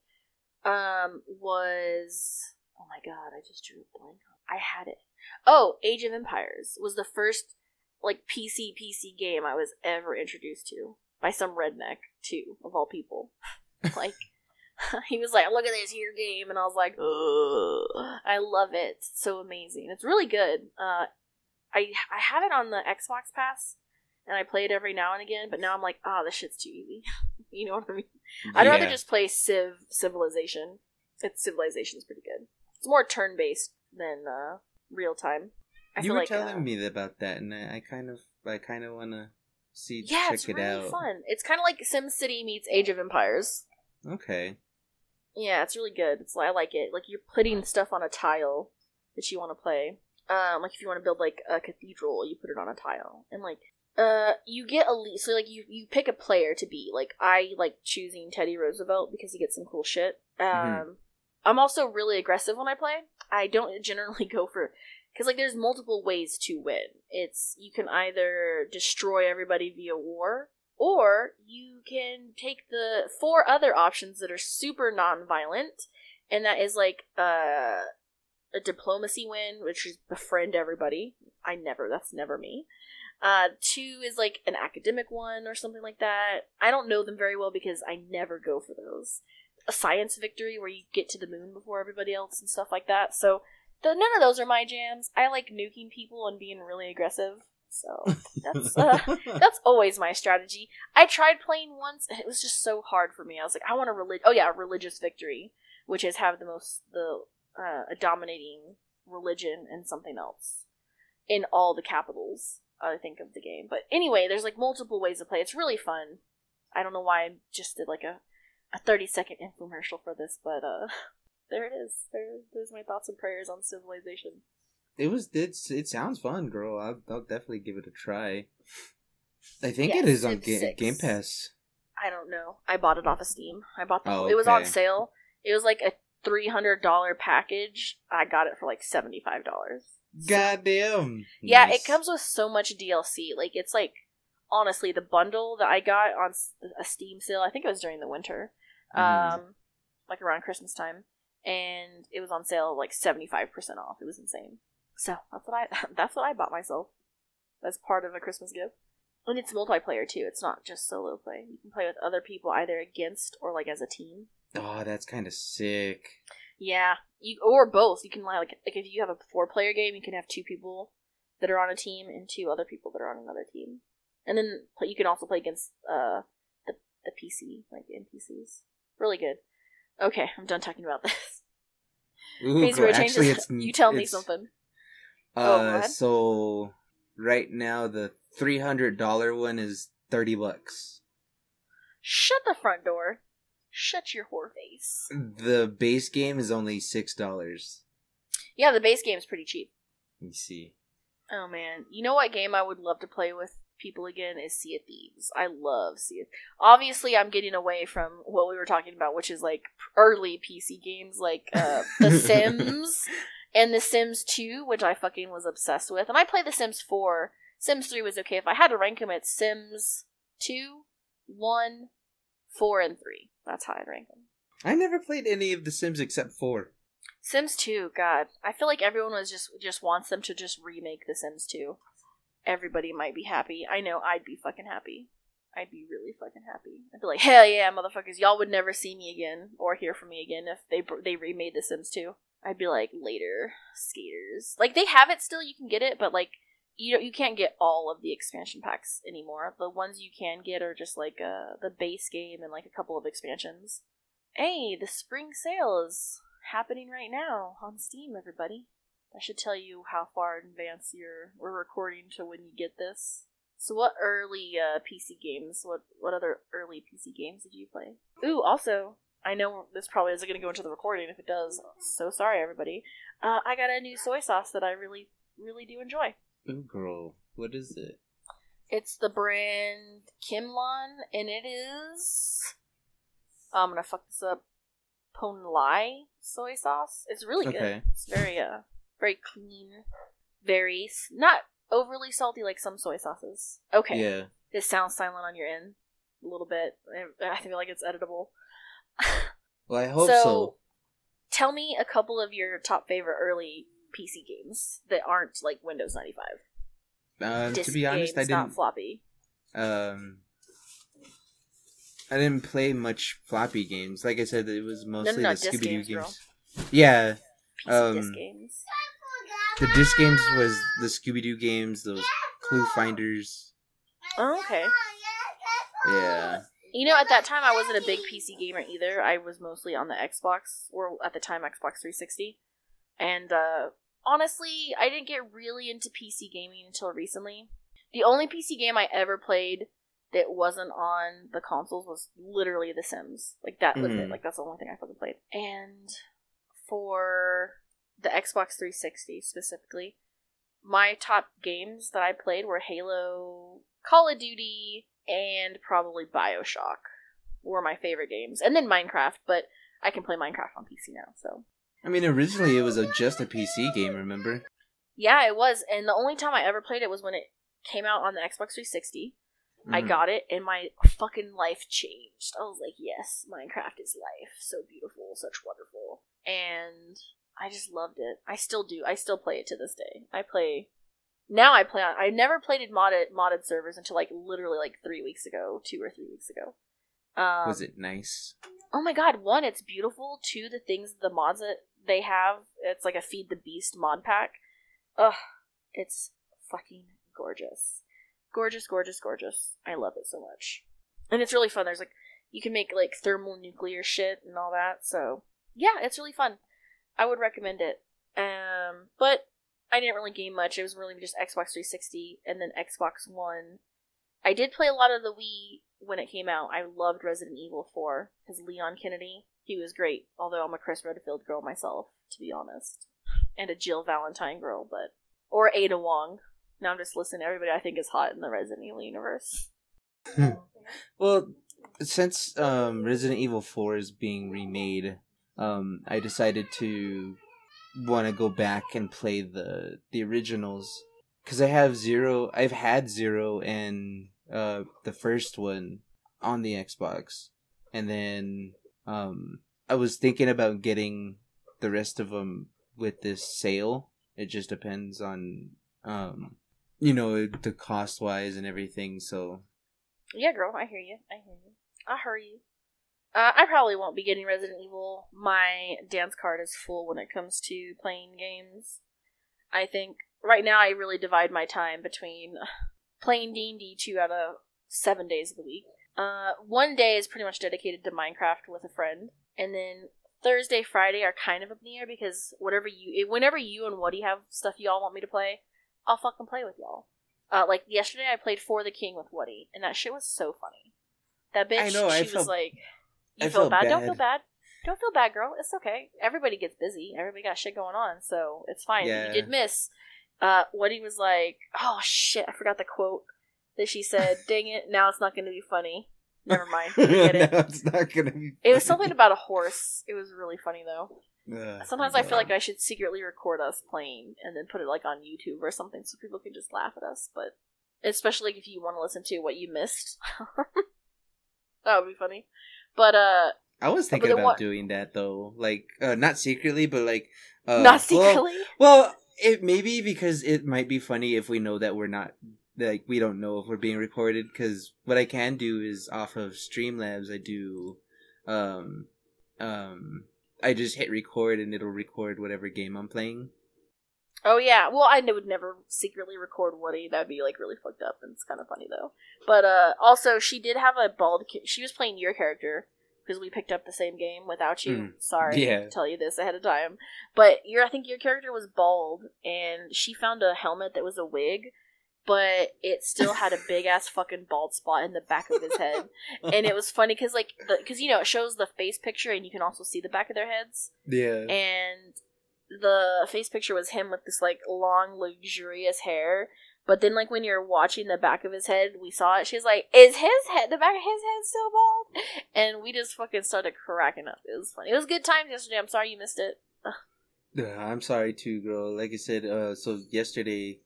Speaker 2: um, was oh my god, I just drew a blank. I had it. Oh, Age of Empires was the first like PC PC game I was ever introduced to by some redneck too, of all people. like he was like, "Look at this here game," and I was like, "Ugh, I love it. It's so amazing. It's really good." Uh, I I have it on the Xbox Pass, and I play it every now and again. But now I'm like, ah, this shit's too easy. you know what I mean? I'd rather just play Civ Civilization. It's Civilization's pretty good. It's more turn based than uh, real time. I
Speaker 1: you were
Speaker 2: like
Speaker 1: telling
Speaker 2: uh,
Speaker 1: me about that, and I, I kind of I kind of want to see
Speaker 2: Yeah,
Speaker 1: check
Speaker 2: it's
Speaker 1: it
Speaker 2: really
Speaker 1: out.
Speaker 2: fun. It's kind of like SimCity meets Age of Empires.
Speaker 1: Okay.
Speaker 2: Yeah, it's really good. It's I like it. Like you're putting stuff on a tile that you want to play. Um, like if you want to build like a cathedral, you put it on a tile, and like uh, you get a elite. So like you you pick a player to be. Like I like choosing Teddy Roosevelt because he gets some cool shit. Um,
Speaker 1: Mhm.
Speaker 2: I'm also really aggressive when I play. I don't generally go for because like there's multiple ways to win. It's you can either destroy everybody via war, or you can take the four other options that are super non-violent, and that is like uh, a diplomacy win, which is befriend everybody. I never. That's never me. Uh, two is like an academic one or something like that. I don't know them very well because I never go for those. A science victory where you get to the moon before everybody else and stuff like that. So the, none of those are my jams. I like nuking people and being really aggressive. So that's uh, that's always my strategy. I tried playing once, and it was just so hard for me. I was like, I want a relig- oh yeah, a religious victory, which is have the most the uh, a dominating religion and something else in all the capitals. I think of the game, but anyway, there's like multiple ways to play. It's really fun. I don't know why I just did like a a 30 second infomercial for this, but uh, there it is. There, there's my thoughts and prayers on civilization.
Speaker 1: It was it's it sounds fun, girl. I'll, I'll definitely give it a try. I think it is on Ga- Game Pass.
Speaker 2: I don't know. I bought it off of Steam. I bought the.
Speaker 1: Oh,
Speaker 2: It was on sale. It was like a three hundred dollar package. I got it for like seventy five dollars.
Speaker 1: Goddamn.
Speaker 2: Yeah,
Speaker 1: Nice.
Speaker 2: it comes with so much DLC. Like it's like honestly the bundle that I got on a Steam sale. I think it was during the winter,
Speaker 1: Mhm.
Speaker 2: um, like around Christmas time, and it was on sale like seventy five percent off. It was insane. So that's what I that's what I bought myself as part of a Christmas gift. And it's multiplayer too. It's not just solo play. You can play with other people either against or like as a team.
Speaker 1: Oh, that's kind of sick.
Speaker 2: Yeah, you or both. You can like like if you have a four player game, you can have two people that are on a team and two other people that are on another team, and then you can also play against uh the the PC like NPCs. Really good. Okay, I'm done talking about this.
Speaker 1: Ooh,
Speaker 2: Please,
Speaker 1: actually, it's
Speaker 2: You tell me something. Oh,
Speaker 1: Uh,
Speaker 2: ahead.
Speaker 1: so right now the three hundred dollar one is thirty bucks.
Speaker 2: Shut the front door. Shut your whore face.
Speaker 1: The base game is only six dollars.
Speaker 2: Yeah, the base game is pretty cheap.
Speaker 1: Let me see.
Speaker 2: Oh man, you know what game I would love to play with people again is Sea of Thieves. I love Sea of. Obviously, I'm getting away from what we were talking about, which is like early PC games like uh, The Sims and The Sims 2, which I fucking was obsessed with. And I played The Sims 4. Sims 3 was okay. If I had to rank them, it's Sims 2, 1, 4, and 3. That's how I'd rank them.
Speaker 1: I never played any of the Sims except four.
Speaker 2: Sims 2, God. I feel like everyone was just just wants them to just remake The Sims 2. Everybody might be happy. I know I'd be fucking happy. I'd be really fucking happy. I'd be like, hell yeah, motherfuckers! Y'all would never see me again or hear from me again if they they remade The Sims 2. I'd be like, later, skaters. Like they have it still. You can get it, but like you you can't get all of the expansion packs anymore. The ones you can get are just like uh, the base game and like a couple of expansions. Hey, the spring sale is happening right now on Steam, everybody. That should tell you how far in advance you're we're recording to when you get this. So, what early uh, PC games? What what other early PC games did you play? Ooh, also, I know this probably isn't going to go into the recording. If it does, so sorry, everybody. Uh, I got a new soy sauce that I really really do enjoy.
Speaker 1: Ooh, girl, what is it?
Speaker 2: It's the brand Kimlan, and it is. I'm gonna fuck this up. Ponlai soy sauce. It's really good.
Speaker 1: Okay.
Speaker 2: It's very uh very clean, very not overly salty like some soy sauces. Okay.
Speaker 1: Yeah.
Speaker 2: This sounds silent on your end a little bit. I I feel like it's editable.
Speaker 1: Well, I hope
Speaker 2: so,
Speaker 1: so.
Speaker 2: tell me a couple of your top favorite early PC games that aren't like Windows 95.
Speaker 1: Um, to be honest, I
Speaker 2: games, not
Speaker 1: didn't.
Speaker 2: floppy.
Speaker 1: Um, I didn't play much floppy games. Like I said, it was mostly
Speaker 2: no,
Speaker 1: the Scooby Doo
Speaker 2: games,
Speaker 1: games. Yeah,
Speaker 2: PC disc
Speaker 1: Um,
Speaker 2: games.
Speaker 1: the disc games was the Scooby Doo games, those Clue Finders.
Speaker 2: Oh, okay.
Speaker 1: Yeah.
Speaker 2: You know, at that time, I wasn't a big PC gamer either. I was mostly on the Xbox, or at the time, Xbox 360. And uh, honestly, I didn't get really into PC gaming until recently. The only PC game I ever played that wasn't on the consoles was literally The Sims. Like that was it.
Speaker 1: Mhm.
Speaker 2: Like that's the only thing I fucking played. And for the Xbox 360 specifically, my top games that I played were Halo, Call of Duty, and probably BioShock were my favorite games. And then Minecraft, but I can play Minecraft on PC now, so
Speaker 1: I mean, originally it was a, just a PC game. Remember?
Speaker 2: Yeah, it was. And the only time I ever played it was when it came out on the Xbox 360. I
Speaker 1: Mhm.
Speaker 2: got it, and my fucking life changed. I was like, yes, Minecraft is life. So beautiful, such wonderful. And I just loved it. I still do. I still play it to this day. I play. Now I play on. I never played in modded, modded servers until like literally like three weeks ago, two or three weeks ago. Um,
Speaker 1: Was it nice?
Speaker 2: Oh my god, one, it's beautiful. Two, the things, the mods that they have, it's like a Feed the Beast mod pack. Ugh, it's fucking gorgeous. Gorgeous, gorgeous, gorgeous. I love it so much. And it's really fun. There's like, you can make like thermal nuclear shit and all that, so yeah, it's really fun. I would recommend it. Um, but I didn't really game much. It was really just Xbox 360 and then Xbox One. I did play a lot of the Wii when it came out. I loved Resident Evil 4 because Leon Kennedy, he was great. Although I'm a Chris Redfield girl myself, to be honest, and a Jill Valentine girl, but or Ada Wong. Now I'm just listening. to Everybody I think is hot in the Resident Evil universe.
Speaker 1: Well, since um, Resident Evil Four is being remade, um, I decided to want to go back and play the the originals because I have zero. I've had zero and uh, the first one on the Xbox, and then um, I was thinking about getting the rest of them with this sale. It just depends on um, you know, the cost wise and everything. So
Speaker 2: Yeah, girl, I hear you. I hear you. I hear you. Uh, I probably won't be getting Resident Evil. My dance card is full when it comes to playing games. I think right now I really divide my time between playing D&D two out of seven days of the week. Uh, one day is pretty much dedicated to Minecraft with a friend, and then Thursday, Friday are kind of up in the air because whatever you, whenever you and Woody have stuff y'all want me to play, I'll fucking play with y'all. Uh, like yesterday, I played For the King with Woody, and that shit was so funny. That bitch,
Speaker 1: I know,
Speaker 2: she
Speaker 1: I
Speaker 2: was
Speaker 1: felt-
Speaker 2: like, "You
Speaker 1: I
Speaker 2: feel
Speaker 1: felt
Speaker 2: bad? Don't feel
Speaker 1: bad.
Speaker 2: bad. Don't feel bad, girl. It's okay. Everybody gets busy. Everybody got shit going on, so it's fine.
Speaker 1: Yeah.
Speaker 2: You did miss. Uh, Woody was like, "Oh shit, I forgot the quote that she said. Dang it! Now it's not going to be funny. Never mind. Forget it.
Speaker 1: no, it's not gonna be. Funny.
Speaker 2: It was something about a horse. It was really funny though.
Speaker 1: Ugh,
Speaker 2: Sometimes I feel like I should secretly record us playing and then put it like on YouTube or something so people can just laugh at us. But especially if you want to listen to what you missed, that would be funny. But uh,
Speaker 1: I was thinking about
Speaker 2: what-
Speaker 1: doing that though, like uh, not secretly, but like uh,
Speaker 2: not
Speaker 1: well-
Speaker 2: secretly.
Speaker 1: Well, it maybe because it might be funny if we know that we're not like we don't know if we're being recorded. Because what I can do is off of Streamlabs, I do, um, um, I just hit record and it'll record whatever game I'm playing.
Speaker 2: Oh yeah. Well, I would never secretly record Woody. That'd be like really fucked up, and it's kind of funny though. But uh, also she did have a bald. She was playing your character because we picked up the same game without you.
Speaker 1: Mm.
Speaker 2: Sorry
Speaker 1: Yeah.
Speaker 2: to tell you this ahead of time. But your, I think your character was bald, and she found a helmet that was a wig. But it still had a big ass fucking bald spot in the back of his head, and it was funny because like because you know it shows the face picture and you can also see the back of their heads
Speaker 1: yeah.
Speaker 2: and the face picture was him with this like long luxurious hair but then like when you're watching the back of his head we saw it She's like is his head the back of his head still bald? And we just fucking started cracking up. It was funny. It was good times yesterday. I'm sorry you missed it.
Speaker 1: Uh, I'm sorry too, girl. Like I said, uh, so yesterday,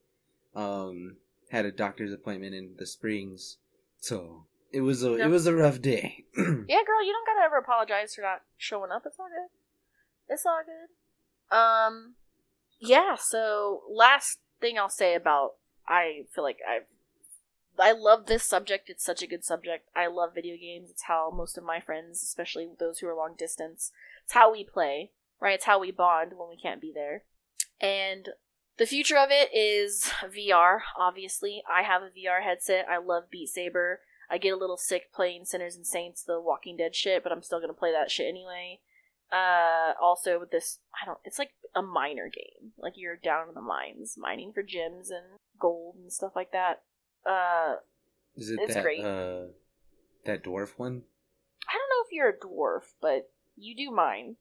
Speaker 1: um, had a doctor's appointment in the Springs, so it was a
Speaker 2: Yeah.
Speaker 1: it was a rough day.
Speaker 2: yeah girl you don't gotta ever apologize for not showing up. It's all good. It's all good. Um yeah so last thing i'll say about i feel like i've I love this subject. It's such a good subject. I love video games. It's how most of my friends, especially those who are long distance, it's how we play, right? It's how we bond when we can't be there. And the future of it is VR, obviously. I have a VR headset. I love Beat Saber. I get a little sick playing Sinners and Saints, the Walking Dead shit, but I'm still gonna play that shit anyway. Uh, also with this, I don't. It's like a miner game. Like you're down in the mines, mining for gems and gold and stuff like that. Uh,
Speaker 1: Is it
Speaker 2: It's
Speaker 1: that
Speaker 2: great.
Speaker 1: uh that dwarf one?
Speaker 2: I don't know if you're a dwarf, but you do mine.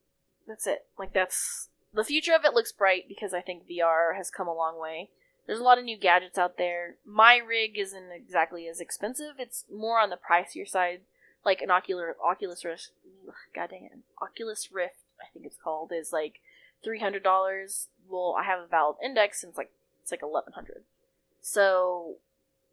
Speaker 2: That's it. Like that's the future of it looks bright because I think VR has come a long way. There's a lot of new gadgets out there. My rig isn't exactly as expensive. It's more on the pricier side, like an Ocular Oculus Rift. God dang it, Oculus Rift, I think it's called, is like three hundred dollars. Well, I have a Valve Index, and it's like it's like eleven hundred. So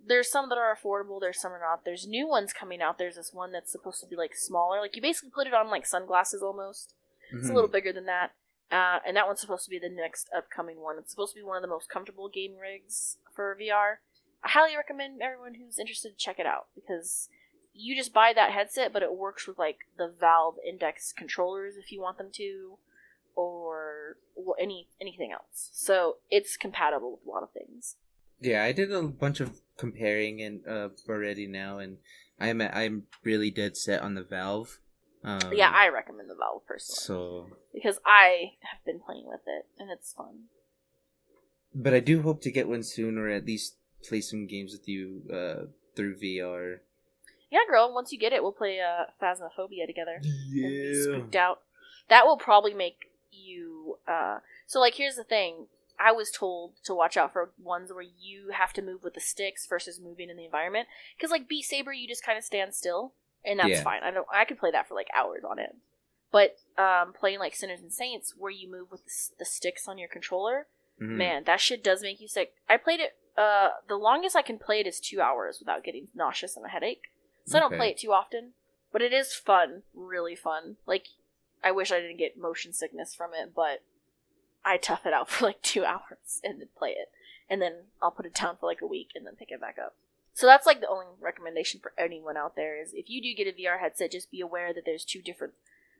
Speaker 2: there's some that are affordable. There's some are not. There's new ones coming out. There's this one that's supposed to be like smaller. Like you basically put it on like sunglasses almost. It's a
Speaker 1: Mhm.
Speaker 2: little bigger than that. Uh, and that one's supposed to be the next upcoming one. It's supposed to be one of the most comfortable game rigs for VR. I highly recommend everyone who's interested to check it out because you just buy that headset, but it works with like the Valve Index controllers if you want them to, or well, any anything else. So it's compatible with a lot of things.
Speaker 1: Yeah, I did a bunch of comparing and uh already now, and I'm I'm really dead set on the Valve. Um,
Speaker 2: yeah, I recommend the Valve personally
Speaker 1: so,
Speaker 2: because I have been playing with it and it's fun.
Speaker 1: but I do hope to get one soon, or at least play some games with you uh through VR.
Speaker 2: Yeah, girl. Once you get it, we'll play uh, Phasmophobia together.
Speaker 1: Yeah.
Speaker 2: spooked out. That will probably make you. Uh, so, like, here's the thing. I was told to watch out for ones where you have to move with the sticks versus moving in the environment. Because, like, Beat Saber, you just kind of stand still, and that's
Speaker 1: Yeah.
Speaker 2: fine. I don't. I could play that for like hours on end. But um, playing like Sinners and Saints, where you move with the, the sticks on your controller,
Speaker 1: Mhm.
Speaker 2: man, that shit does make you sick. I played it. Uh, the longest I can play it is two hours without getting nauseous and a headache. So I don't
Speaker 1: Okay.
Speaker 2: play it too often, but it is fun, really fun. Like, I wish I didn't get motion sickness from it, but I tough it out for like two hours and then play it, and then I'll put it down for like a week and then pick it back up. So that's like the only recommendation for anyone out there is if you do get a VR headset, just be aware that there's two different,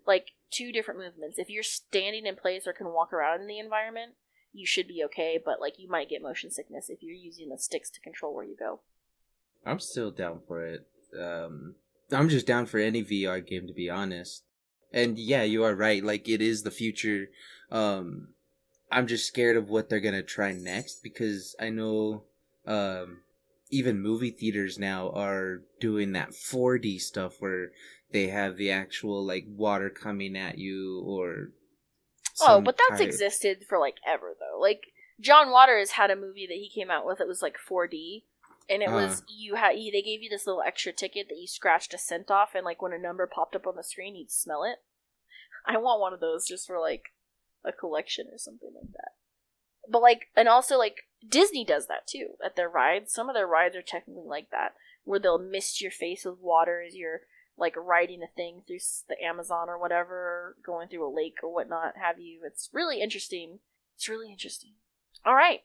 Speaker 2: like two different movements. If you're standing in place or can walk around in the environment, you should be okay. But like you might get motion sickness if you're using the sticks to control where you go.
Speaker 1: I'm still down for it. Um, I'm just down for any VR game to be honest. And yeah, you are right. Like it is the future. Um, I'm just scared of what they're gonna try next because I know, um, even movie theaters now are doing that 4D stuff where they have the actual like water coming at you or.
Speaker 2: Oh, but that's
Speaker 1: type-
Speaker 2: existed for like ever though. Like John Waters had a movie that he came out with It was like 4D, and it was uh-huh. you had they gave you this little extra ticket that you scratched a scent off, and like when a number popped up on the screen, you'd smell it. I want one of those just for like a collection or something like that. But like, and also like Disney does that too at their rides. Some of their rides are technically like that, where they'll mist your face with water as you're like riding a thing through the Amazon or whatever, going through a lake or whatnot, have you. It's really interesting. It's really interesting. All right,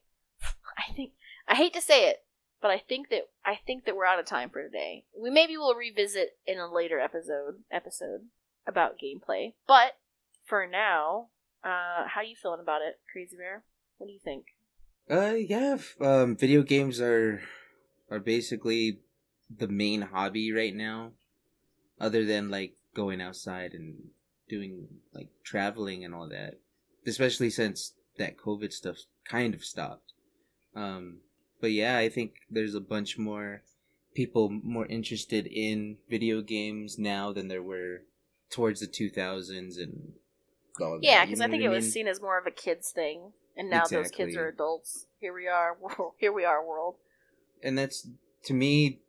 Speaker 2: I think I hate to say it, but I think that I think that we're out of time for today. We maybe will revisit in a later episode episode about gameplay, but for now, uh, how you feeling about it, Crazy Bear? What do you think?
Speaker 1: Uh, yeah. Um, video games are are basically the main hobby right now, other than like going outside and doing like traveling and all that. Especially since that COVID stuff kind of stopped. Um, but yeah, I think there's a bunch more people more interested in video games now than there were towards the 2000s and all
Speaker 2: Yeah, because I think
Speaker 1: what
Speaker 2: it was
Speaker 1: mean?
Speaker 2: seen as more of a kids thing, and now those kids are adults. Here we are, here we are, world.
Speaker 1: and that's to me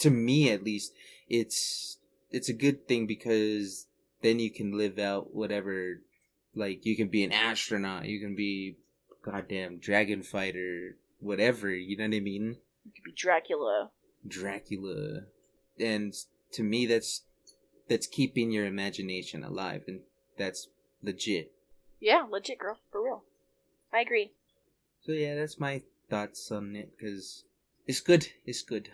Speaker 1: to me at least it's it's a good thing because then you can live out whatever like you can be an astronaut you can be goddamn dragon fighter whatever you know what i mean
Speaker 2: You could be Dracula.
Speaker 1: dracula and to me that's that's keeping your imagination alive and that's legit
Speaker 2: Yeah, legit girl, for real. I agree.
Speaker 1: so yeah that's my thoughts on it because it's good it's good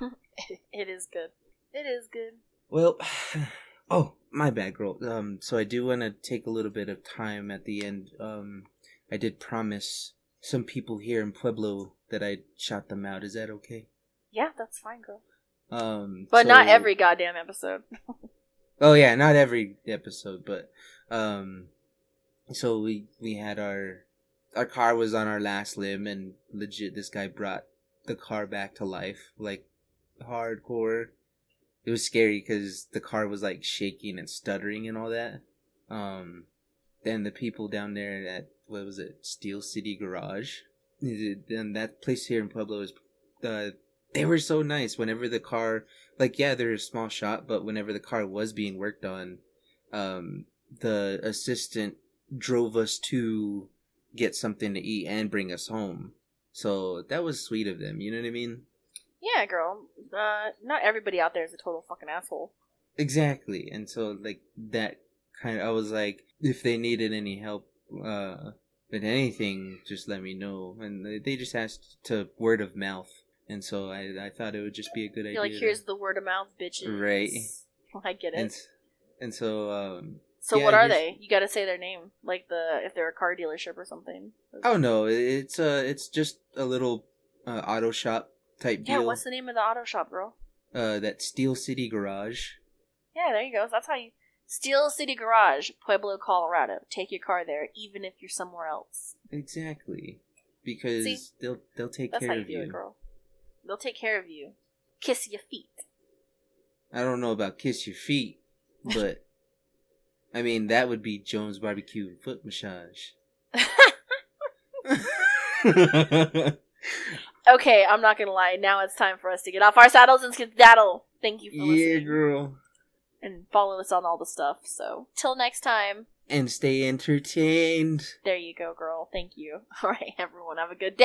Speaker 2: it is good. It is good.
Speaker 1: Well, oh, my bad, girl. Um, so I do want to take a little bit of time at the end. Um, I did promise some people here in Pueblo that I'd shout them out. Is that okay?
Speaker 2: Yeah, that's fine, girl.
Speaker 1: Um,
Speaker 2: But not every goddamn episode.
Speaker 1: Oh yeah, not every episode, but um, so we we had our our car was on our last limb, and legit, this guy brought the car back to life, like hardcore. It was scary because the car was like shaking and stuttering and all that. Um, then the people down there at what was it, Steel City Garage, and that place here in Pueblo is, uh, they were so nice. Whenever the car, like yeah, they're a small shop, but whenever the car was being worked on, um, the assistant drove us to get something to eat and bring us home. So that was sweet of them. You know what I mean?
Speaker 2: Yeah, girl. Uh, not everybody out there is a total fucking asshole.
Speaker 1: Exactly. And so like that kind of I was like if they needed any help uh with anything just let me know and they- just asked to word of mouth and so I I thought it would just be a good idea.
Speaker 2: You're like,
Speaker 1: to-
Speaker 2: here's the word of mouth, bitches.
Speaker 1: Right.
Speaker 2: I get it.
Speaker 1: and and so um
Speaker 2: so
Speaker 1: yeah,
Speaker 2: what are they? You got to say their name, like the if they're a car dealership or something.
Speaker 1: oh no, it's uh it's just a little uh, auto shop type
Speaker 2: yeah.
Speaker 1: deal.
Speaker 2: What's the name of the auto shop, girl?
Speaker 1: uh that Steel City Garage.
Speaker 2: Yeah, there you go. That's how you Steel City Garage, Pueblo, Colorado. Take your car there, even if you're somewhere else.
Speaker 1: Exactly. Because
Speaker 2: See?
Speaker 1: they'll they'll take
Speaker 2: That's
Speaker 1: care
Speaker 2: you
Speaker 1: of you.
Speaker 2: it, girl. They'll take care of you. Kiss your feet.
Speaker 1: I don't know about kiss your feet, but I mean that would be Jones Barbecue and Foot Massage.
Speaker 2: okay, I'm not gonna lie. Now it's time for us to get off our saddles and skedaddle. Thank you for
Speaker 1: yeah, girl.
Speaker 2: And follow us on all the stuff. So till next time.
Speaker 1: And stay entertained.
Speaker 2: There you go, girl. Thank you. All right, everyone. Have a good day.